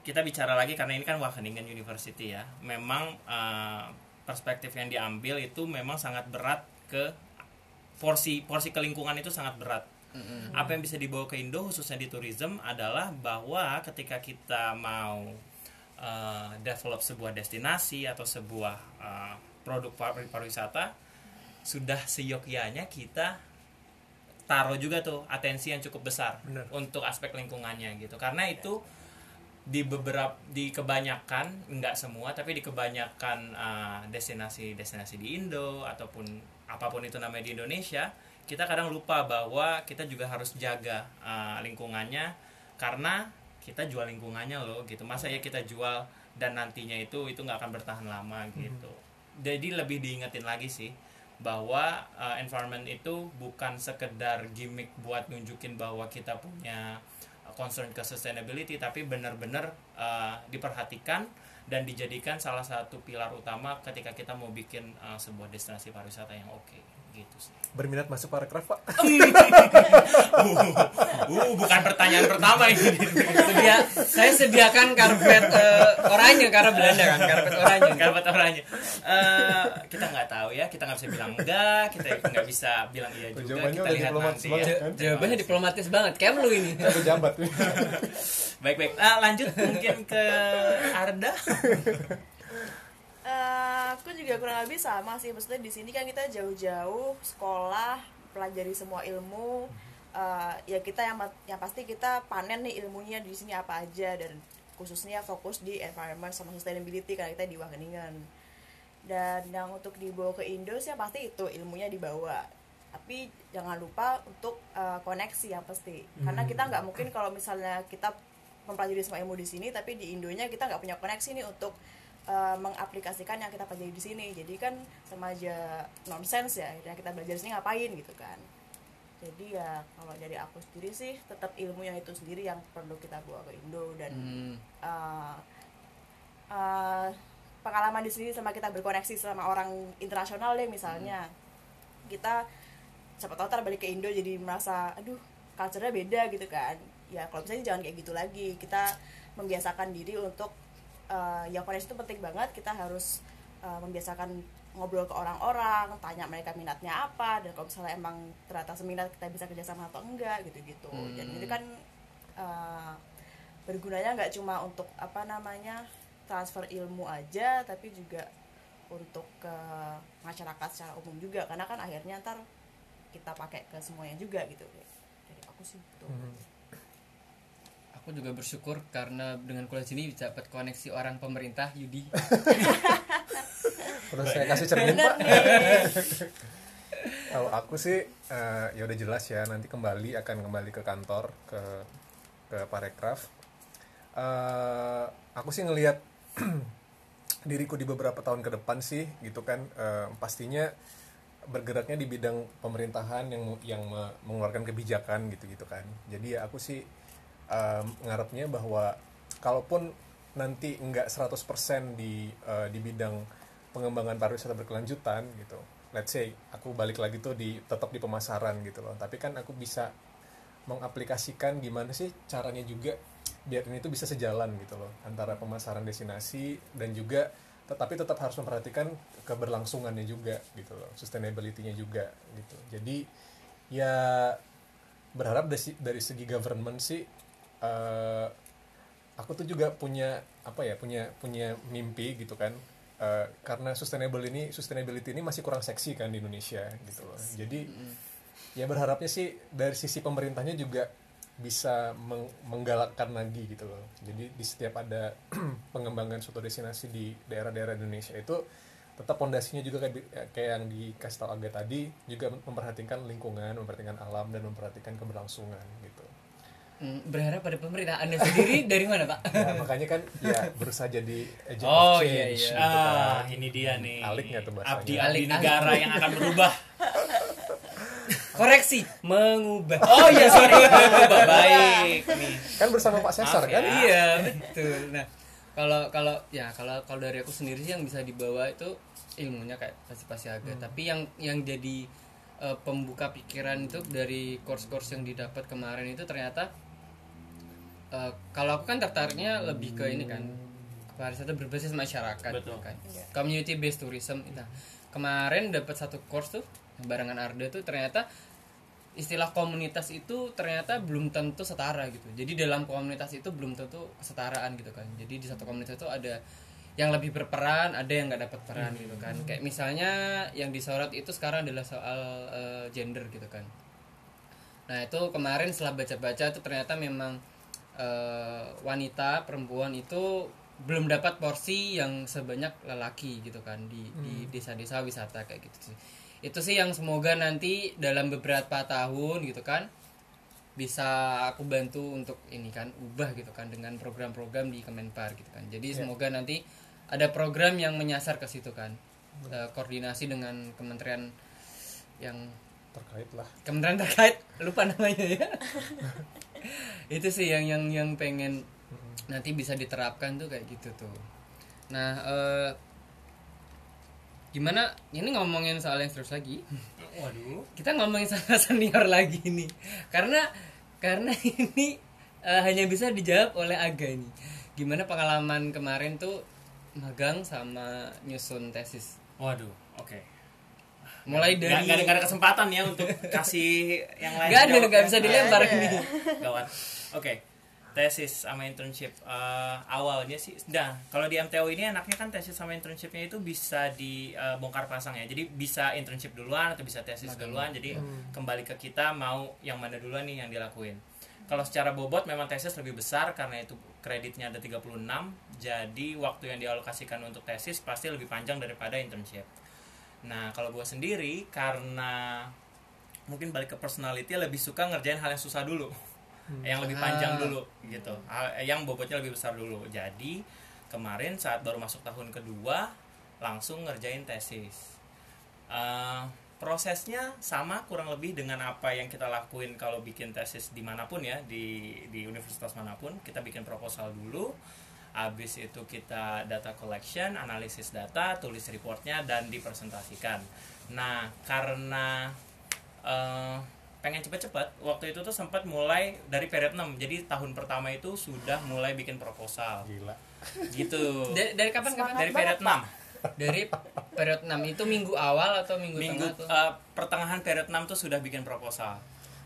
kita bicara lagi karena ini kan Wageningen University ya. Memang eh, perspektif yang diambil itu memang sangat berat ke porsi porsi kelingkungan itu sangat berat. Apa yang bisa dibawa ke Indo khususnya di tourism adalah bahwa ketika kita mau eh, develop sebuah destinasi atau sebuah eh, produk par- pariwisata sudah seyogyanya kita taruh juga tuh atensi yang cukup besar Benar. untuk aspek lingkungannya gitu karena itu di beberapa di kebanyakan nggak semua tapi di kebanyakan uh, destinasi destinasi di Indo ataupun apa pun itu namanya di Indonesia kita kadang lupa bahwa kita juga harus jaga uh, lingkungannya karena kita jual lingkungannya loh gitu. Masa ya kita jual dan nantinya itu itu nggak akan bertahan lama gitu. Jadi lebih diingetin lagi sih bahwa uh, environment itu bukan sekedar gimmick buat nunjukin bahwa kita punya concern ke sustainability tapi benar-benar uh, diperhatikan dan dijadikan salah satu pilar utama ketika kita mau bikin uh, sebuah destinasi pariwisata yang oke gitu sih. berminat masuk paragraf pak Uh, bukan pertanyaan pertama ini. sedia saya sediakan karpet eh, oranye karena Belanda kan karpet oranye Karpet oranye. Eh, kita nggak tahu ya, kita nggak bisa bilang enggak, kita nggak bisa bilang iya juga. Jawabannya Kita lihat diplomatis nanti banget. ya. Ja- jawabannya diplomatis banget kayak lu ini Baik baik. Ah, lanjut mungkin ke Arda. Eh, aku juga kurang lebih sama sih. Maksudnya di sini kan kita jauh-jauh sekolah pelajari semua ilmu. Eh, ya kita yang yang pasti kita panen nih ilmunya di sini apa aja dan khususnya fokus di environment sama sustainability karena kita di Wageningen. Dan yang untuk dibawa ke Indo sih pasti itu ilmunya dibawa. Tapi jangan lupa untuk eh, koneksi yang pasti. Karena kita nggak mungkin kalau misalnya kita mempelajari semua ilmu di sini tapi di Indonya kita nggak punya koneksi nih untuk eh, mengaplikasikan yang kita pelajari di sini. Jadi kan sama aja nonsense ya yang kita belajar di sini ngapain gitu kan. Jadi ya kalau dari aku sendiri sih tetap ilmunya itu sendiri yang perlu kita bawa ke Indo dan Hmm, uh, uh, pengalaman di sini sama kita berkoneksi sama orang internasional deh misalnya. Kita siapa tahu ntar balik ke Indo jadi merasa aduh culture-nya beda gitu kan. Ya kalau misalnya jangan kayak gitu lagi. Kita membiasakan diri untuk uh, ya koneksi itu penting banget. Kita harus uh, membiasakan ngobrol ke orang-orang tanya mereka minatnya apa dan kalau misalnya emang ternyata seminat kita bisa kerjasama atau enggak gitu-gitu. Hmm. itu kan uh, bergunanya nggak cuma untuk apa namanya transfer ilmu aja tapi juga untuk ke masyarakat secara umum juga. Karena kan akhirnya ntar kita pakai ke semuanya juga gitu. Jadi aku sih gitu. Hmm. Aku juga bersyukur karena dengan kuliah sini bisa dapat koneksi orang pemerintah Yudi Terus saya kasih cermin pak. Kalau aku sih eh, ya udah jelas ya nanti kembali akan kembali ke kantor ke ke Parekraf. Eh, aku sih ngelihat diriku di beberapa tahun ke depan sih gitu kan eh, pastinya bergeraknya di bidang pemerintahan yang yang me- mengeluarkan kebijakan gitu-gitu kan. Jadi ya aku sih eh, ngarepnya bahwa kalaupun nanti enggak 100% di eh, di bidang pengembangan pariwisata berkelanjutan gitu. Let's say aku balik lagi tuh di tetap di pemasaran gitu loh. Tapi kan aku bisa mengaplikasikan gimana sih caranya juga biar ini tuh bisa sejalan gitu loh antara pemasaran destinasi dan juga tetapi tetap harus memperhatikan keberlangsungannya juga gitu loh sustainability-nya juga gitu jadi ya berharap dari, dari segi government sih eh, aku tuh juga punya apa ya punya punya mimpi gitu kan. Eh, karena sustainable ini sustainability ini masih kurang seksi kan di Indonesia gitu loh. Jadi ya berharapnya sih dari sisi pemerintahnya juga bisa meng- menggalakkan lagi gitu loh. Jadi di setiap ada pengembangan suatu destinasi di daerah-daerah Indonesia itu tetap pondasinya juga kayak, di- kayak yang dikasih tahu Aga tadi juga memperhatikan lingkungan memperhatikan alam dan memperhatikan keberlangsungan gitu berharap pada pemerintah anda sendiri dari mana pak ya makanya kan ya berusaha jadi agent Oh, of iya, change iya. gitu Ah, kan. ini dia nih. Alik nggak tuh bahasanya? Abdi Alik, negara yang akan berubah. koreksi mengubah Oh iya sorry, berubah baik nih. kan bersama Pak Maaf kan ya. iya betul nah kalau kalau ya kalau kalau dari aku sendiri sih yang bisa dibawa itu ilmunya kayak pasti pasti agak tapi yang yang jadi eh, pembuka pikiran itu dari course-course yang didapat kemarin itu ternyata eh, kalau aku kan tertariknya lebih ke ini kan pariwisata berbasis masyarakat Betul. kan community based tourism nah kemarin dapat satu course tuh barengan Arda tuh ternyata istilah komunitas itu ternyata belum tentu setara gitu. Jadi dalam komunitas itu belum tentu kesetaraan gitu kan. Jadi di satu komunitas itu ada yang lebih berperan, ada yang nggak dapat peran gitu kan. Kayak misalnya yang disorot itu sekarang adalah soal eh, gender gitu kan. Nah itu kemarin setelah baca-baca itu ternyata memang eh, wanita perempuan itu belum dapat porsi yang sebanyak lelaki gitu kan di di desa-desa wisata kayak gitu sih. Itu sih yang semoga nanti dalam beberapa tahun gitu kan bisa aku bantu untuk ini kan ubah gitu kan dengan program-program di Kemenpar gitu kan. Jadi semoga nanti ada program yang menyasar ke situ kan. Eh, koordinasi dengan kementerian yang terkait lah kementerian terkait lupa namanya ya itu sih yang yang yang pengen nanti bisa diterapkan tuh kayak gitu tuh nah eh, gimana ini ngomongin soal yang terus lagi Waduh. kita ngomongin sama senior lagi nih karena karena ini eh, hanya bisa dijawab oleh Aga nih gimana pengalaman kemarin tuh magang sama nyusun tesis Waduh. Oke. Mulai dari nggak ada, nggak ada kesempatan ya untuk kasih yang lain. nggak ada nggak bisa dilempar. ini Gawat. Oke. Tesis sama internship. Eh, awalnya sih nah kalau di MTO ini enaknya kan tesis sama internshipnya itu bisa dibongkar pasang ya. Jadi bisa internship duluan atau bisa tesis duluan. Jadi kembali ke kita mau yang mana duluan nih yang dilakuin. Kalau secara bobot memang tesis lebih besar karena itu kreditnya ada 36 jadi waktu yang dialokasikan untuk tesis pasti lebih panjang daripada internship nah kalau gue sendiri karena mungkin balik ke personality lebih suka ngerjain hal yang susah dulu. Yang lebih panjang Ah. dulu gitu. Hal- yang bobotnya lebih besar dulu. Jadi kemarin saat baru masuk tahun kedua langsung ngerjain tesis. Eh, prosesnya sama kurang lebih dengan apa yang kita lakuin kalau bikin tesis di mana pun ya di di universitas mana pun. Kita bikin proposal dulu habis itu kita data collection analisis data tulis reportnya dan dipresentasikan. Nah karena eh, pengen cepet-cepet waktu itu tuh sempat mulai dari period 6 jadi tahun pertama itu sudah mulai bikin proposal. Gila. Gitu. Dari, dari kapan kapan? Dari period 6 dari periode 6 itu minggu awal atau minggu, minggu tengah tuh? eh, pertengahan period 6 tuh sudah bikin proposal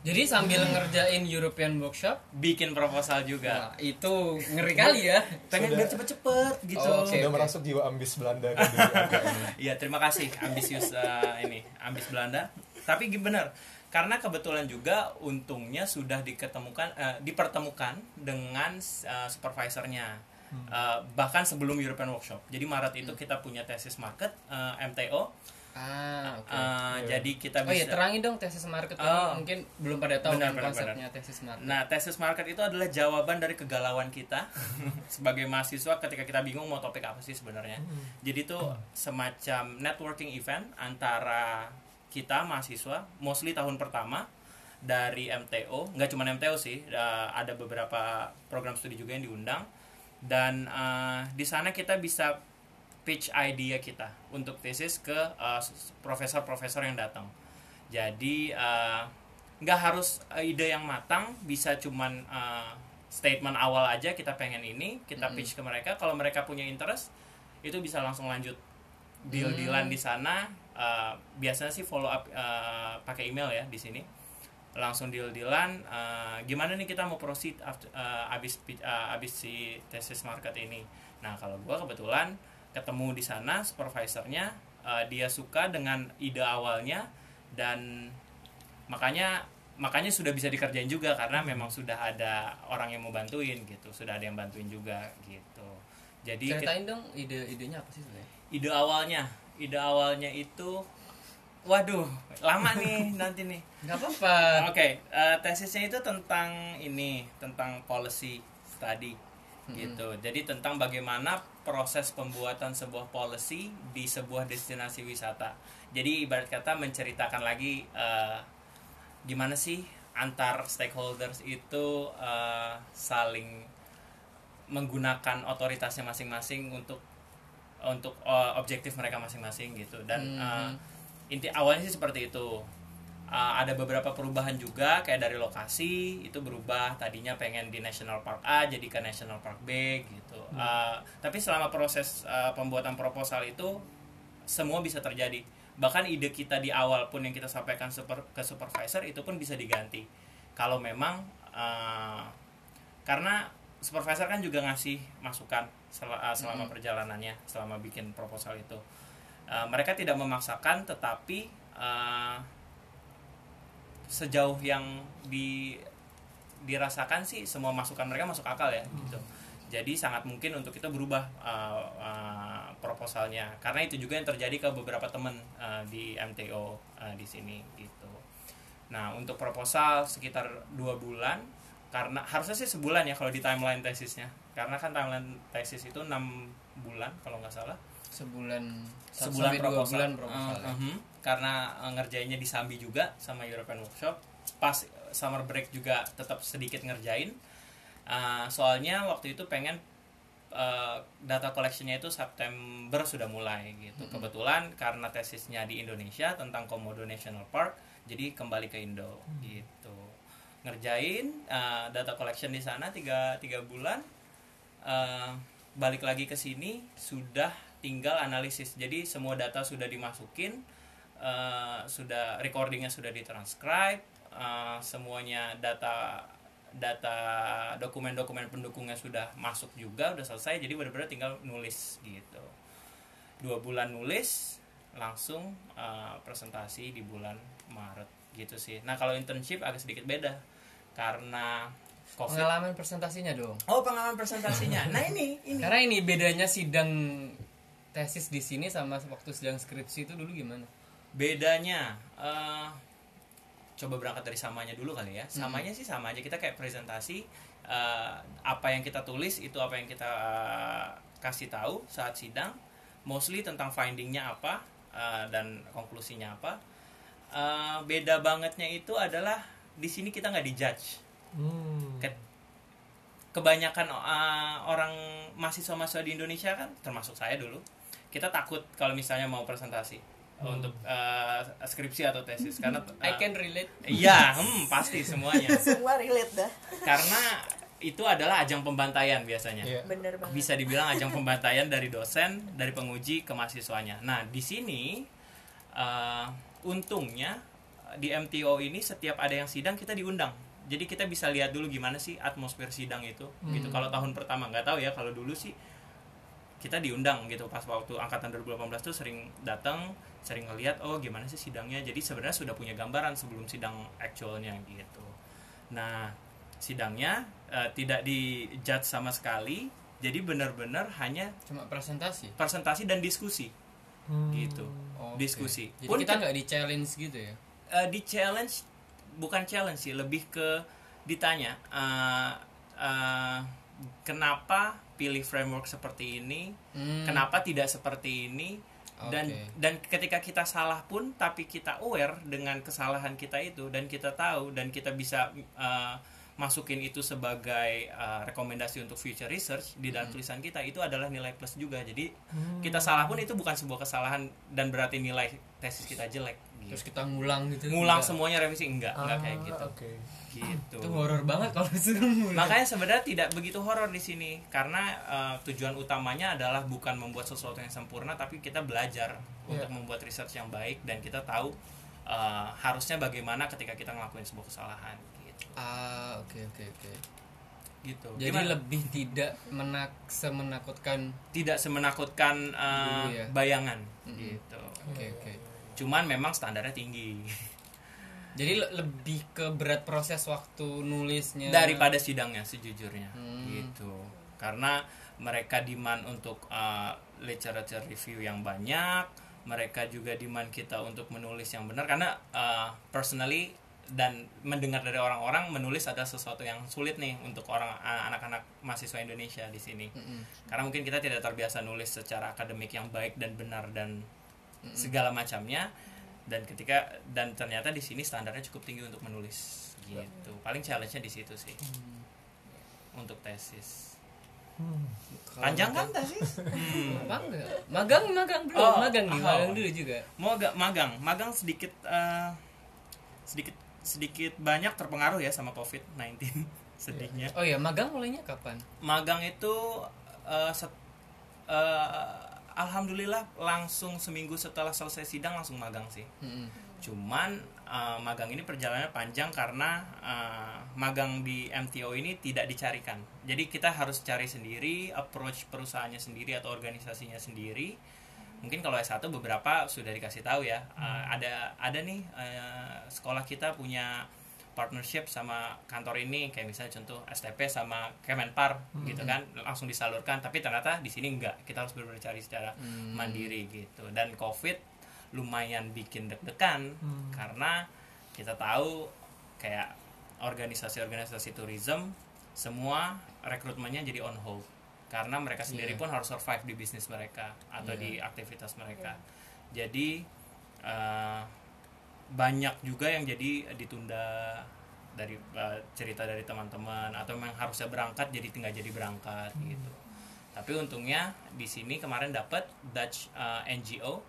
Jadi sambil ngerjain European workshop, bikin proposal juga. Wah, itu ngeri kali ya. pengen biar cepet-cepet gitu. Oh, oke. sudah merasuk jiwa ambis Belanda ini. Iya terima kasih. Ambisius eh, ini ambis Belanda. Tapi bener karena kebetulan juga untungnya sudah diketemukan eh, dipertemukan dengan eh, supervisornya. Eh, bahkan sebelum European Workshop. Jadi Maret itu kita punya tesis market eh, MTO Ah, oke. Eh, jadi kita Oh iya, bisa terangin dong tesis market Oh. mungkin belum pada tahu Benar, kan benar, konsepnya tesis market. Nah, tesis market itu adalah jawaban dari kegalauan kita sebagai mahasiswa ketika kita bingung mau topik apa sih sebenarnya. Jadi itu semacam networking event antara kita mahasiswa, mostly tahun pertama dari MTO, nggak cuma MTO sih, eh, ada beberapa program studi juga yang diundang dan eh, di sana kita bisa pitch idea kita untuk tesis ke eh, profesor-profesor yang datang. Jadi eh, nggak harus eh, ide yang matang, bisa cuman eh, statement awal aja kita pengen ini, kita pitch ke mereka. Kalau mereka punya interest, itu bisa langsung lanjut deal-dealan di sana. Eh, biasanya sih follow up eh, pakai email ya di sini. Langsung deal-dealan. eh, gimana nih kita mau proceed after, eh, abis eh, abis si tesis market ini. Nah kalau gua kebetulan ketemu di sana supervisornya, eh, dia suka dengan ide awalnya dan makanya makanya sudah bisa dikerjain juga karena memang sudah ada orang yang mau bantuin gitu sudah ada yang bantuin juga gitu jadi kita- Ceritain dong ide-idenya apa sih sebenarnya? ide awalnya ide awalnya itu waduh lama nih nanti nih Gak apa-apa. oke eh, tesisnya itu tentang ini tentang policy study gitu jadi tentang bagaimana proses pembuatan sebuah policy di sebuah destinasi wisata. Jadi ibarat kata menceritakan lagi eh, gimana sih antar stakeholders itu eh, saling menggunakan otoritasnya masing-masing untuk untuk eh, objektif mereka masing-masing gitu. Dan eh, inti awalnya sih seperti itu Uh, ada beberapa perubahan juga kayak dari lokasi itu berubah. Tadinya pengen di National Park A jadi ke National Park B gitu. Uh, tapi selama proses uh, pembuatan proposal itu semua bisa terjadi. Bahkan ide kita di awal pun yang kita sampaikan super, ke supervisor itu pun bisa diganti. Kalau memang uh, karena supervisor kan juga ngasih masukan sel- uh, selama perjalanannya selama bikin proposal itu. Uh, mereka tidak memaksakan tetapi uh, sejauh yang di dirasakan sih semua masukan mereka masuk akal ya gitu jadi sangat mungkin untuk kita berubah uh, uh, proposalnya karena itu juga yang terjadi ke beberapa teman uh, di MTO uh, di sini gitu nah untuk proposal sekitar dua bulan karena harusnya sih sebulan ya kalau di timeline tesisnya karena kan timeline tesis itu enam bulan kalau nggak salah Sebulan sebulan proposal. bulan proposal. ya. Uh, mhm. Karena uh, ngerjainnya di Sambi juga sama European Workshop. Pas summer break juga tetap sedikit ngerjain. Uh, soalnya waktu itu pengen uh, data collectionnya itu September sudah mulai gitu. Kebetulan karena tesisnya di Indonesia tentang Komodo National Park jadi kembali ke Indo gitu. Ngerjain uh, data collection di sana tiga tiga bulan. Uh, balik lagi ke sini sudah tinggal analisis. Jadi semua data sudah dimasukin uh, sudah recordingnya sudah ditranscribe uh, semuanya data data dokumen-dokumen pendukungnya sudah masuk juga udah selesai jadi benar-benar tinggal nulis gitu dua bulan nulis langsung uh, presentasi di bulan Maret gitu sih nah kalau internship agak sedikit beda karena covid Pengalaman presentasinya dong. oh pengalaman presentasinya nah ini ini Karena ini bedanya sidang tesis di sini sama waktu sidang skripsi itu dulu gimana? Bedanya eh, coba berangkat dari samanya dulu kali ya. Samanya sih sama aja kita kayak presentasi eh, apa yang kita tulis itu apa yang kita eh, kasih tahu saat sidang. Mostly tentang findingnya apa eh, dan konklusinya apa. Eh, beda bangetnya itu adalah di sini kita nggak dijudge. Hmm. Ke- kebanyakan uh, orang mahasiswa-mahasiswa di Indonesia kan termasuk saya dulu kita takut kalau misalnya mau presentasi untuk uh, skripsi atau tesis. Karena uh, I can relate. iya hmm, pasti semuanya. Semua relate dah. Karena itu adalah ajang pembantaian biasanya. Iya. bener banget. Bisa dibilang ajang pembantaian dari dosen dari penguji ke mahasiswanya. Nah di sini uh, untungnya di MTO ini setiap ada yang sidang kita diundang. Jadi kita bisa lihat dulu gimana sih atmosfer sidang itu gitu. Kalau tahun pertama nggak tahu ya. Kalau dulu sih kita diundang gitu. Pas waktu angkatan 2018 tuh sering datang sering ngeliat oh gimana sih sidangnya? Jadi sebenarnya sudah punya gambaran sebelum sidang actualnya gitu. Nah sidangnya eh, tidak dijudge sama sekali. Jadi benar-benar hanya cuma presentasi? presentasi dan diskusi. Gitu. Oke. diskusi. Jadi Pun kita nggak di challenge gitu ya? Eh, di challenge bukan challenge sih lebih ke ditanya eh, eh, kenapa pilih framework seperti ini Hmm. kenapa tidak seperti ini dan Oke. dan ketika kita salah pun tapi kita aware dengan kesalahan kita itu dan kita tahu dan kita bisa eh, masukin itu sebagai eh, rekomendasi untuk future research di dalam tulisan kita itu adalah nilai plus juga jadi kita salah pun itu bukan sebuah kesalahan dan berarti nilai tesis kita jelek gitu terus kita ngulang gitu ngulang Enggak. semuanya revisi enggak enggak kayak gitu Ah, oke gitu. Itu horor banget kalau disuruh makanya sebenarnya tidak begitu horor di sini. Karena eh, tujuan utamanya adalah bukan membuat sesuatu yang sempurna tapi kita belajar untuk membuat research yang baik dan kita tahu eh, harusnya bagaimana ketika kita ngelakuin sebuah kesalahan gitu. Ah oke oke oke. Gitu. Jadi Gimana? lebih tidak menak semenakutkan tidak semenakutkan eh, Dulu ya. bayangan. Mm-mm. gitu. Oke oke. Cuman memang standarnya tinggi jadi le- lebih ke berat proses waktu nulisnya. Daripada sidangnya sejujurnya. Hmm. gitu. Karena mereka demand untuk uh, literature review yang banyak mereka juga demand kita untuk menulis yang benar. Karena uh, personally dan mendengar dari orang-orang menulis adalah sesuatu yang sulit nih untuk orang uh, anak-anak mahasiswa Indonesia di sini. Mm-mm. karena mungkin kita tidak terbiasa nulis secara akademik yang baik dan benar dan segala macamnya dan ketika dan ternyata di sini standarnya cukup tinggi untuk menulis gitu. Paling challenge-nya di situ sih. Untuk tesis. Kalau panjang kan tesis? Hmm. apa enggak magang magang belum. Oh, magang nih oh. magang dulu juga. Mau agak magang? Magang sedikit eh, sedikit sedikit banyak terpengaruh ya sama covid 19 sedihnya. Oh ya magang mulainya kapan? Magang itu eh, set- eh, alhamdulillah langsung seminggu setelah selesai sidang langsung magang sih. Mm-mm. cuman eh, magang ini perjalanannya panjang karena eh, magang di MTO ini tidak dicarikan. Jadi kita harus cari sendiri approach perusahaannya sendiri atau organisasinya sendiri. Mungkin kalau S1 beberapa sudah dikasih tahu ya. Eh, ada ada nih eh, sekolah kita punya partnership sama kantor ini kayak misalnya contoh STP sama Kemenpar gitu kan langsung disalurkan tapi ternyata di sini enggak. Kita harus benar-benar cari secara mandiri gitu. Dan COVID lumayan bikin deg-degan karena kita tahu kayak organisasi-organisasi tourism semua rekrutmennya jadi on hold. Karena mereka sendiri Iya. pun harus survive di bisnis mereka atau Iya. di aktivitas mereka. Jadi eh, banyak juga yang jadi ditunda dari eh, cerita dari teman-teman atau memang harusnya berangkat jadi tinggal jadi berangkat gitu. Tapi untungnya di sini kemarin dapat Dutch eh, NGO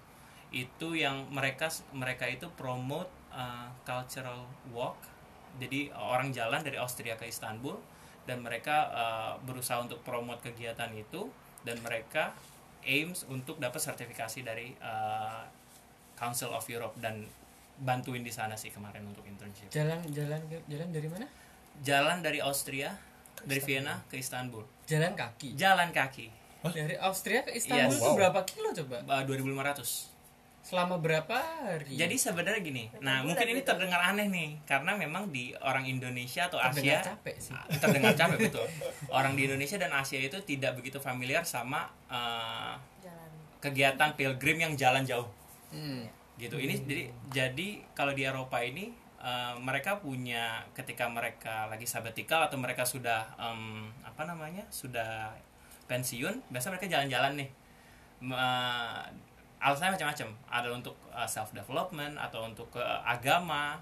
itu yang mereka mereka itu promote eh, cultural walk. Jadi orang jalan dari Austria ke Istanbul dan mereka eh, berusaha untuk promote kegiatan itu dan mereka aims untuk dapat sertifikasi dari eh, Council of Europe dan bantuin di sana sih kemarin untuk internship. jalan jalan jalan dari mana Jalan dari Austria, dari Vienna ke Istanbul. jalan kaki Jalan kaki. dari Austria ke Istanbul Yes. itu Wow. berapa kilo coba eh, 2500. selama berapa hari Jadi sebenarnya gini. Nah, mungkin ini terdengar aneh nih karena memang di orang Indonesia atau terdengar Asia capek sih Ah, terdengar capek betul. Orang di Indonesia dan Asia itu tidak begitu familiar sama eh, jalan kegiatan pilgrim yang jalan jauh. Hmm. Gitu. Ini jadi jadi kalau di Eropa ini eh, mereka punya ketika mereka lagi sabbatical atau mereka sudah em, apa namanya sudah pensiun biasa mereka jalan-jalan nih. Eh, alasannya macam-macam. Ada untuk self development atau untuk ke agama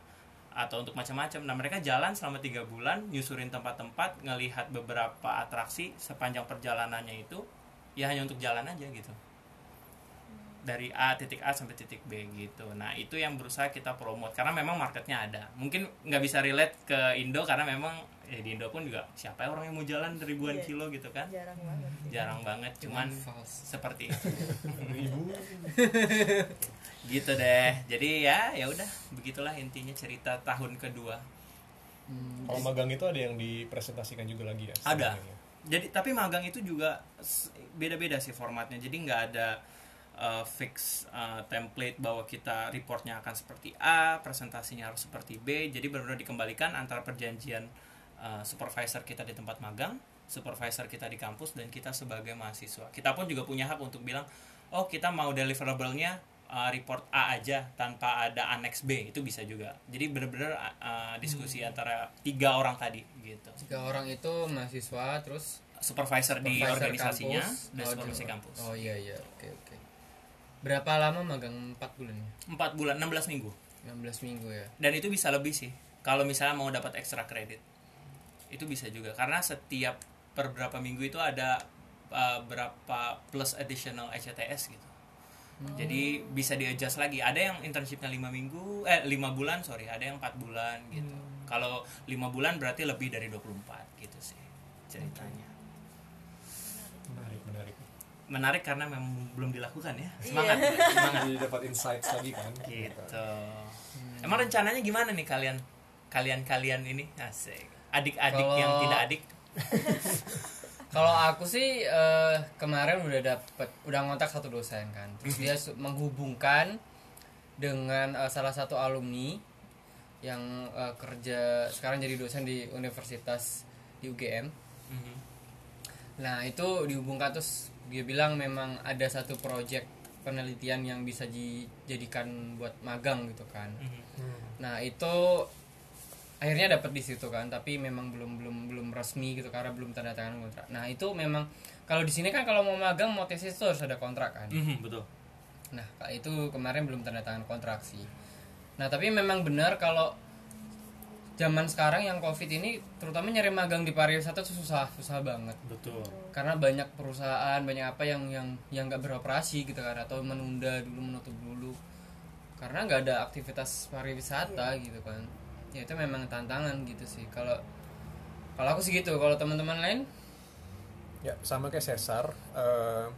atau untuk macam-macam. Nah mereka jalan selama tiga bulan nyusurin tempat-tempat ngelihat beberapa atraksi sepanjang perjalanannya itu ya hanya untuk jalan aja gitu dari A titik A sampai titik B gitu. Nah itu yang berusaha kita promote karena memang marketnya ada. Mungkin nggak bisa relate ke Indo karena memang ya di Indo pun juga siapa ya orang yang mau jalan ribuan Iya. kilo gitu kan? jarang banget. Jarang banget. Cuman false seperti itu. Ribu. gitu deh. Jadi ya ya udah begitulah intinya cerita tahun kedua. Hmm, Kalau magang itu ada yang dipresentasikan juga lagi ya? Ada. sebenarnya? Jadi tapi magang itu juga s- beda-beda sih formatnya jadi nggak ada uh, fix uh, template bahwa kita reportnya akan seperti A presentasinya harus seperti B. Jadi benar-benar dikembalikan antara perjanjian uh, supervisor kita di tempat magang supervisor kita di kampus dan kita sebagai mahasiswa. Kita pun juga punya hak untuk bilang oh kita mau deliverable-nya uh, report A aja tanpa ada annex B. Itu bisa juga. Jadi benar-benar uh, diskusi antara tiga orang tadi gitu. Tiga orang itu mahasiswa terus supervisor, di supervisor organisasinya kampus. dan Oh, supervisi di- kampus. Oh iya iya. Oke oke berapa lama magang? 4 bulan ya? Empat bulan 16 minggu. 16 minggu ya? Dan itu bisa lebih sih. Kalau misalnya mau dapat ekstra kredit itu bisa juga. Karena setiap per berapa minggu itu ada uh, berapa plus additional HTS gitu. Jadi bisa di adjust lagi. Ada yang internshipnya lima minggu eh lima bulan sorry. Ada yang empat bulan gitu. Kalau lima bulan berarti lebih dari 24 gitu sih ceritanya menarik karena memang belum dilakukan ya. Iya. semangat. Semangat. Jadi dapat insights lagi kan gitu. Emang rencananya gimana nih kalian? Kalian kalian ini? Asik. Adik-adik Kalau- yang tidak adik? Kalau aku sih eh, kemarin udah dapet udah ngontak satu dosen kan. Terus dia menghubungkan dengan eh, salah satu alumni yang eh, kerja sekarang jadi dosen di universitas di UGM. Mhm. Nah, itu dihubungkan terus dia bilang memang ada satu project penelitian yang bisa dijadikan buat magang gitu kan. Mhm. Nah, itu akhirnya dapat di situ kan, tapi memang belum belum belum resmi gitu karena belum tanda tangan kontrak. Nah, itu memang kalau di sini kan kalau mau magang mau tesis itu harus ada kontrak kan. Mhm, betul Nah, itu kemarin belum tanda tangan kontrak sih. Nah, tapi memang benar kalau zaman sekarang yang Covid ini terutama nyari magang di pariwisata tuh susah, susah banget. betul Karena banyak perusahaan, banyak apa yang yang yang nggak beroperasi gitu kan atau menunda dulu, menutup dulu. Karena nggak ada aktivitas pariwisata gitu kan. Ya itu memang tantangan gitu sih. Kalau kalau aku sih gitu, kalau teman-teman lain ya sama kayak Cesar eh,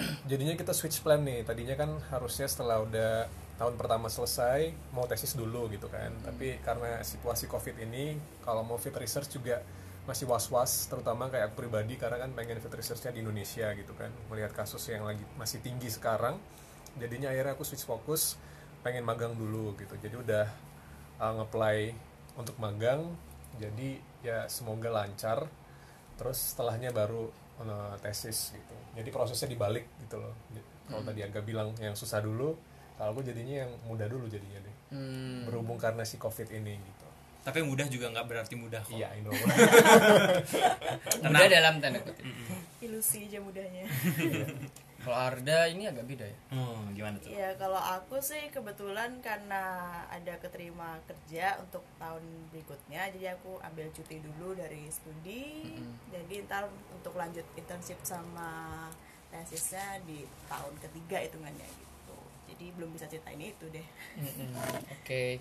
jadinya kita switch plan nih tadinya kan harusnya setelah udah tahun pertama selesai mau tesis dulu gitu kan. Tapi karena situasi covid ini kalau mau fit research juga masih was-was terutama kayak aku pribadi karena kan pengen fit researchnya di Indonesia gitu kan. Melihat kasus yang lagi masih tinggi sekarang jadinya akhirnya aku switch fokus pengen magang dulu gitu. Jadi udah uh, nge-apply untuk magang jadi ya semoga lancar. Terus setelahnya baru uh, tesis gitu. Jadi prosesnya dibalik gitu loh. Kalau tadi agak bilang yang susah dulu kalau aku jadinya yang mudah dulu jadinya deh. Hmm, berhubung karena si covid ini gitu. Tapi mudah juga nggak berarti mudah kok. Iya I know mudah. Dalam tanda kutip. ilusi aja mudahnya. Kalau Arda ini agak beda ya. hmm, gimana tuh? Ya kalau aku sih kebetulan karena ada keterima kerja untuk tahun berikutnya jadi aku ambil cuti dulu dari studi. Jadi ntar untuk lanjut internship sama tesisnya di tahun ketiga hitungannya gitu jadi belum bisa ceritain itu deh. Oke.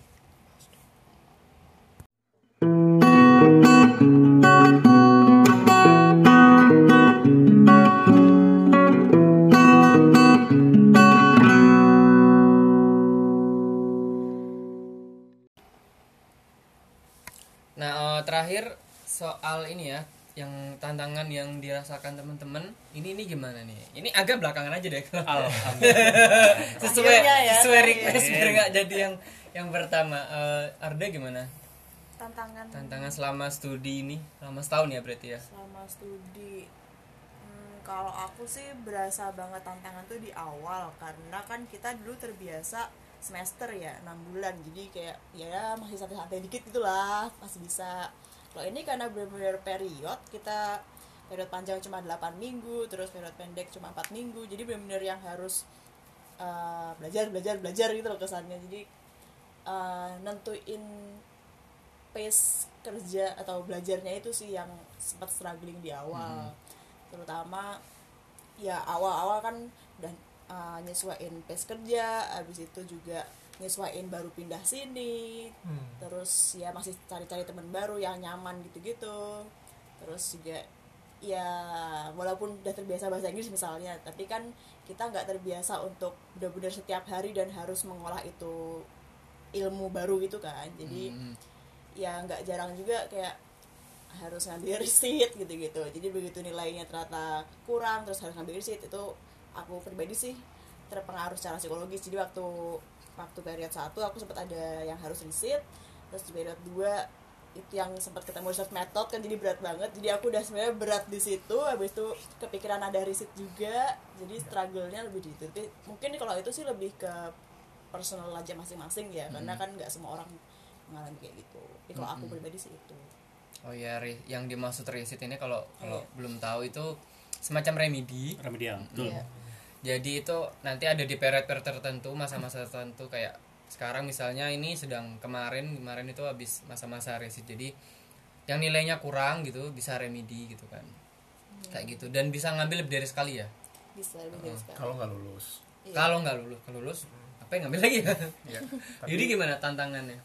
Nah, eh, terakhir soal ini ya, yang tantangan yang dirasakan teman-teman, ini ini gimana nih? Ini agak belakangan aja deh kalau alhamdulillah sesuai ya, sesuai request biar nggak jadi yang yang pertama. Eh, Arda gimana? tantangan Tantangan selama studi ini, selama setahun ya berarti ya? selama studi hmm, kalau aku sih berasa banget tantangan tuh di awal karena kan kita dulu terbiasa semester ya enam bulan jadi kayak ya masih santai-santai dikit gitulah masih bisa kalau ini karena benar-benar period kita period panjang cuma 8 minggu terus period pendek cuma 4 minggu jadi benar-benar yang harus uh, belajar belajar belajar gitu loh kesannya. Jadi uh, nentuin pace kerja atau belajarnya itu sih yang sempat struggling di awal. Terutama ya awal-awal kan udah uh, nyesuaiin pace kerja habis itu juga nyesuaiin baru pindah sini terus ya masih cari-cari teman baru yang nyaman gitu-gitu. Terus juga ya walaupun udah terbiasa bahasa Inggris misalnya tapi kan kita nggak terbiasa untuk benar-benar setiap hari dan harus mengolah itu ilmu baru gitu kan. Jadi Hmm. ya nggak jarang juga kayak harus ngambil receipt gitu-gitu. Jadi begitu nilainya ternyata kurang terus harus ngambil receipt itu aku pribadi sih terpengaruh secara psikologis. Jadi waktu waktu period satu aku sempat ada yang harus receipt terus di period 2 itu yang sempat ketemu research method kan jadi berat banget. Jadi aku udah sebenarnya berat di situ habis itu kepikiran ada receipt juga jadi struggle-nya lebih di situ. Tapi mungkin kalau itu sih lebih ke personal aja masing-masing ya karena kan nggak semua orang mengalami kayak gitu. Tapi kalau aku pribadi sih itu. Oh ya, Ri, yang dimaksud receipt ini kalau kalau belum tahu itu semacam remedi. remedial betul. Iya. Jadi itu nanti ada di period-period tertentu, masa-masa tertentu kayak sekarang misalnya ini sedang kemarin kemarin itu habis masa-masa receipt. Jadi yang nilainya kurang gitu bisa remedi gitu kan. Kayak gitu dan bisa ngambil lebih dari sekali ya. bisa lebih dari sekarang kalau nggak lulus Iya. Kalau nggak lulus, kalau lulus apa yang ngambil lagi ya? ya Jadi gimana tantangannya?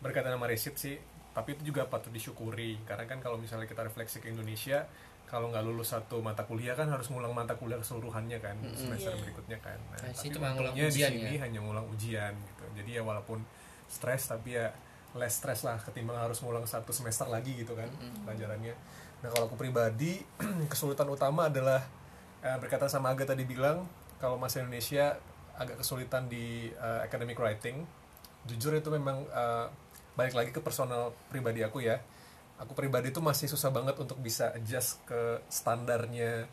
berkaitan sama receipt sih tapi itu juga patut disyukuri karena kan kalau misalnya kita refleksi ke Indonesia kalau nggak lulus satu mata kuliah kan harus ngulang mata kuliah keseluruhannya kan semester Iya. berikutnya kan. Nah, Nah, tapi sih cuma ngulang untungnya di ujian sini ya. hanya ngulang ujian gitu. Jadi ya walaupun stres tapi ya less stress lah ketimbang harus ngulang satu semester lagi gitu kan pelajarannya. Nah kalau aku pribadi kesulitan utama adalah eh, berkaitan sama Aga tadi bilang kalau masih Indonesia agak kesulitan di eh, academic writing. Jujur itu memang eh, balik lagi ke personal pribadi aku ya aku pribadi itu masih susah banget untuk bisa adjust ke standarnya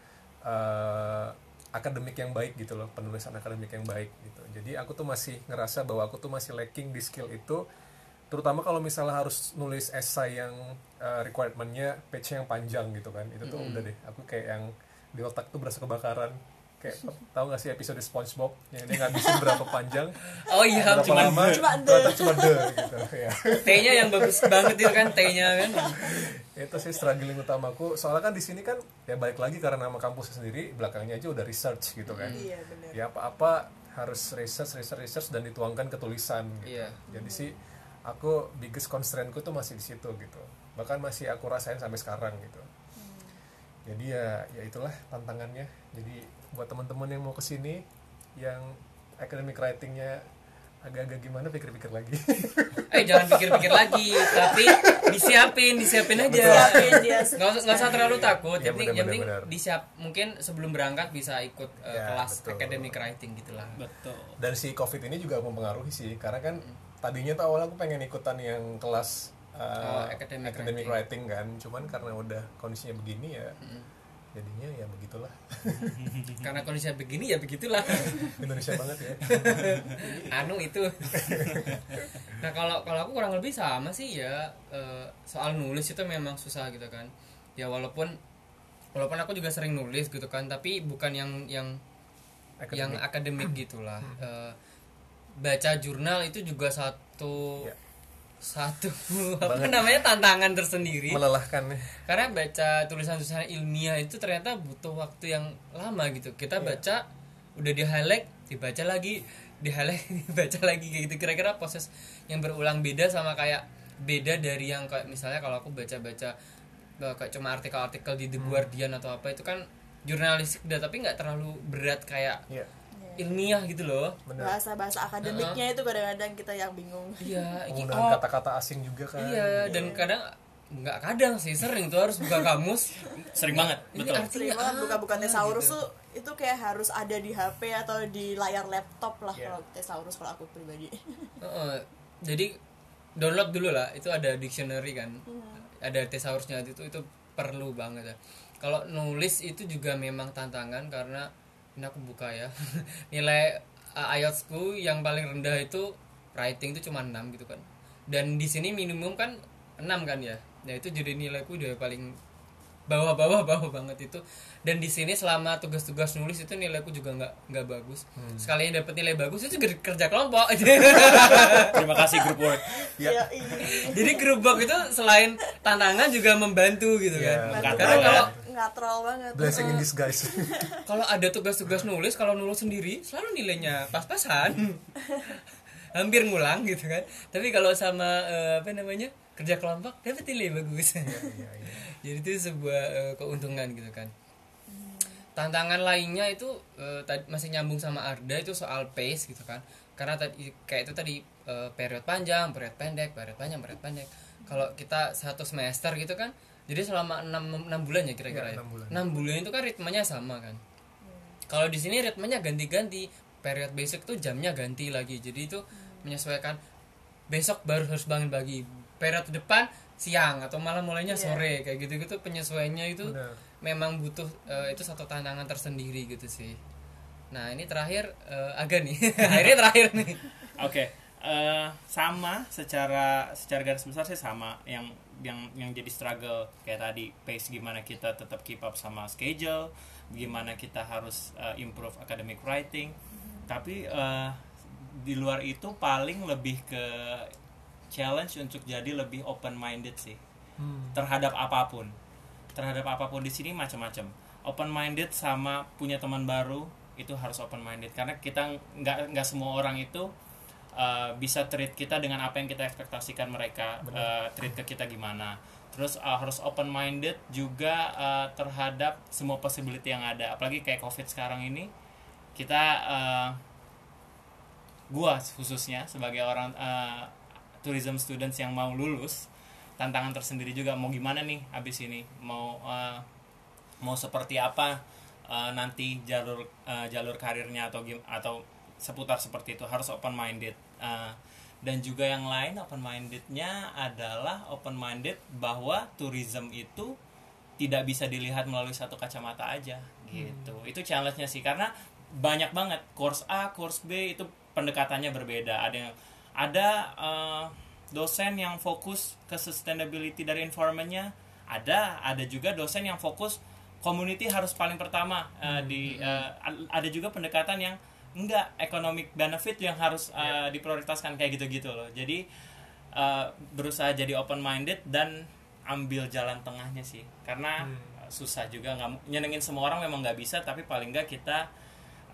eh, akademik yang baik gitu loh penulisan akademik yang baik gitu. Jadi aku tuh masih ngerasa bahwa aku tuh masih lacking di skill itu terutama kalau misalnya harus nulis esai yang eh, requirementnya page yang panjang gitu kan. Itu tuh udah deh aku kayak yang di otak tuh berasa kebakaran kayak tahu gak sih episode SpongeBob? Yang dia ngabisin berapa panjang? Oh iya, berapa cuma lama? Cuma de. cuma de gitu ya. T-nya yang bagus banget itu kan T-nya kan. itu sih struggling utamaku. Soalnya kan di sini kan ya balik lagi karena nama kampusnya sendiri belakangnya aja udah research gitu kan. Iya benar ya apa-apa harus research research research dan dituangkan ke tulisan gitu. Iya. jadi sih aku biggest constraintku tuh masih di situ gitu. Bahkan masih aku rasain sampai sekarang gitu. Jadi ya ya itulah tantangannya. Jadi buat teman-teman yang mau ke sini yang academic writingnya agak-agak gimana pikir-pikir lagi Eh jangan pikir-pikir lagi, tapi disiapin, disiapin aja. Siapin dia Nggak usah, nggak usah terlalu takut. Ya, Yang penting, yang disiap mungkin sebelum berangkat bisa ikut uh, Ya, kelas betul. academic writing gitulah. betul dan si covid ini juga mempengaruhi sih karena kan tadinya tuh awal aku pengen ikutan yang kelas uh, Oh, academic academic writing. kan cuman karena udah kondisinya begini ya jadinya ya begitulah Karena kondisinya begini ya begitulah. Indonesia banget ya anu itu. nah kalau kalau aku kurang lebih sama sih ya eh, soal nulis itu memang susah gitu kan. Ya walaupun walaupun aku juga sering nulis gitu kan, tapi bukan yang yang yang Academic. akademik gitulah Eh, baca jurnal itu juga satu Ya. Satu apa namanya tantangan tersendiri. Melelahkan ya. karena baca tulisan-tulisan ilmiah itu ternyata butuh waktu yang lama gitu. Kita baca udah di highlight dibaca lagi di highlight dibaca lagi kayak gitu. Kira-kira proses yang berulang beda sama kayak beda dari yang kayak misalnya kalau aku baca-baca eh, kayak cuma artikel-artikel di The Guardian atau apa itu kan jurnalistik udah tapi nggak terlalu berat kayak Iya, ilmiah gitu loh benar. bahasa-bahasa akademiknya itu kadang-kadang kita yang bingung iya ini- Penggunaan oh, kata-kata asing juga kan. iya dan kadang nggak kadang sih sering tuh harus buka kamus sering banget ini betul artinya sering banget buka-buka thesaurus gitu. tuh itu kayak harus ada di HP atau di layar laptop lah Iya. kalau thesaurus kalau aku pribadi Heeh. jadi download dulu lah itu ada dictionary kan Iya. ada thesaurusnya itu itu perlu banget ya kalau nulis itu juga memang tantangan karena ini aku buka ya. Nilai uh, IELTS-ku yang paling rendah itu writing itu cuma 6 gitu kan. Dan di sini minimum kan 6 kan ya. Nah itu jadi nilaiku udah paling bawah-bawah bawah banget itu. Dan di sini selama tugas-tugas nulis itu nilaiku juga nggak nggak bagus. Sekalinya dapat nilai bagus itu kerja kelompok. Terima kasih grup work. Ya. ya jadi grup work itu selain tantangan juga membantu gitu Ya, kan Nggak karena kalau ya. nggak troll banget. Blessing in disguise. kalau ada tugas-tugas nulis kalau nulis sendiri selalu nilainya pas-pasan. Hampir ngulang gitu kan. Tapi kalau sama eh, apa namanya kerja kelompok dapat nilai bagus. Iya, iya. jadi itu sebuah eh, keuntungan gitu kan. Tantangan lainnya itu tadi masih nyambung sama Arda itu soal pace gitu kan. Karena tadi kayak itu tadi eh, period panjang period pendek period panjang period pendek. Kalau kita satu semester gitu kan jadi selama 6, 6 bulan ya kira-kira Ya, ya, enam bulan. 6 bulan itu kan ritmenya sama kan? Kalau di sini ritmenya ganti-ganti. Period basic tuh jamnya ganti lagi. Jadi itu menyesuaikan. Besok baru harus bangun pagi. Period depan siang atau malah mulainya sore kayak gitu-gitu penyesuaiannya itu Benar. memang butuh eh, itu satu tantangan tersendiri gitu sih. Nah ini terakhir eh, agak nih. Akhirnya terakhir nih. Oke, eh, sama secara secara garis besar sih sama yang yang yang jadi struggle kayak tadi pace gimana kita tetap keep up sama schedule, gimana kita harus eh, improve academic writing. Tapi eh, di luar itu paling lebih ke challenge untuk jadi lebih open minded sih Hmm. terhadap apa pun terhadap apa pun di sini macam-macam open minded sama punya teman baru itu harus open minded karena kita nggak nggak semua orang itu uh, bisa treat kita dengan apa yang kita ekspektasikan mereka uh, treat ke kita gimana. Terus uh, harus open minded juga uh, terhadap semua possibility yang ada. Apalagi kayak covid sekarang ini kita uh, gua khususnya sebagai orang uh, tourism students yang mau lulus tantangan tersendiri juga mau gimana nih abis ini? Mau uh, mau seperti apa uh, nanti jalur uh, jalur karirnya atau atau seputar seperti itu harus open minded dan juga yang lain open mindednya adalah open minded bahwa tourism itu tidak bisa dilihat melalui satu kacamata aja gitu. Itu challenge-nya sih karena banyak banget. Course A course B itu pendekatannya berbeda. Ada yang ada eh, dosen yang fokus ke sustainability dari environmentnya ada ada juga dosen yang fokus community harus paling pertama eh, di eh, ada juga pendekatan yang enggak economic benefit yang harus eh, diprioritaskan kayak gitu-gitu loh. Jadi eh, berusaha jadi open minded dan ambil jalan tengahnya sih. Karena eh, susah juga nggak nyenengin semua orang memang nggak bisa tapi paling nggak kita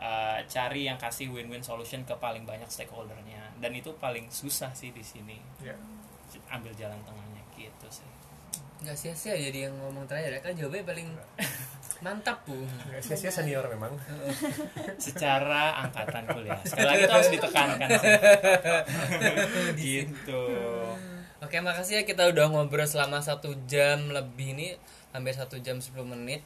eh, cari yang kasih win-win solution ke paling banyak stakeholdernya. Dan itu paling susah sih di sini. Ya. ambil jalan tengahnya gitu sih. Nggak sia-sia jadi yang ngomong terakhir ya kan jawabannya paling mantap bu. Sia-sia senior memang. secara angkatan kuliah. Sekali lagi itu harus ditekankan. Sih gitu. Oke makasih ya kita udah ngobrol selama satu jam lebih nih. Hampir satu jam 10 menit.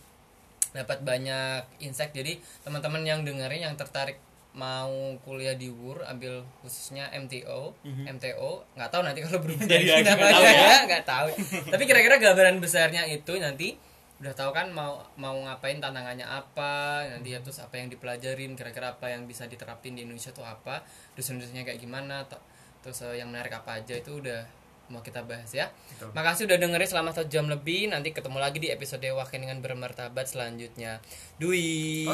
Dapat banyak insight. Jadi teman-teman yang dengerin yang tertarik mau kuliah di WUR ambil khususnya MTO MTO nggak tahu nanti kalau berubah Jadi lagi nggak namanya tahu ya. ya. nggak tahu. Tapi kira-kira gambaran besarnya itu nanti udah tahu kan mau mau ngapain tantangannya apa nanti ya terus apa yang dipelajarin kira-kira apa yang bisa diterapin di Indonesia tuh apa dosen-dosennya kayak gimana terus eh, yang menarik apa aja itu udah mau kita bahas ya. Makasih udah dengerin selama satu jam lebih nanti ketemu lagi di episode wakil dengan bermartabat selanjutnya. Dwi.